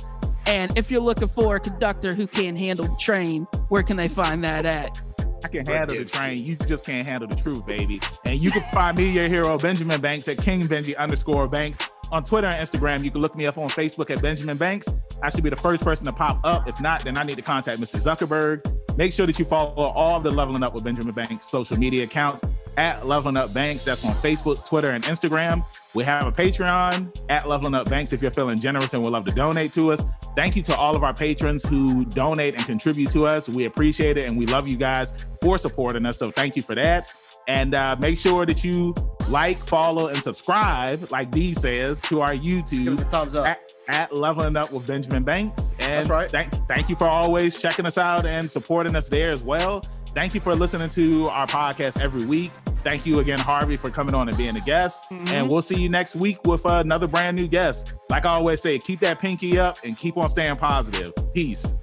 And if you're looking for a conductor who can handle the train, where can they find that at? I can handle the train. You just can't handle the truth, baby. And you can find me, your hero, Benjamin Banks, at King Benji underscore Banks. On Twitter and Instagram, you can look me up on Facebook at Benjamin Banks. I should be the first person to pop up. If not, then I need to contact Mr. Zuckerberg. Make sure that you follow all of the Leveling Up with Benjamin Banks social media accounts at Leveling Up Banks. That's on Facebook, Twitter, and Instagram. We have a Patreon at Leveling Up Banks if you're feeling generous and would love to donate to us. Thank you to all of our patrons who donate and contribute to us. We appreciate it and we love you guys for supporting us. So thank you for that. And uh, make sure that you like, follow, and subscribe, like Dee says, to our YouTube a thumbs up. at, at Leveling Up with Benjamin Banks. And That's right. Thank, thank you for always checking us out and supporting us there as well. Thank you for listening to our podcast every week. Thank you again, Harvey, for coming on and being a guest. Mm-hmm. And we'll see you next week with uh, another brand new guest. Like I always say, keep that pinky up and keep on staying positive. Peace.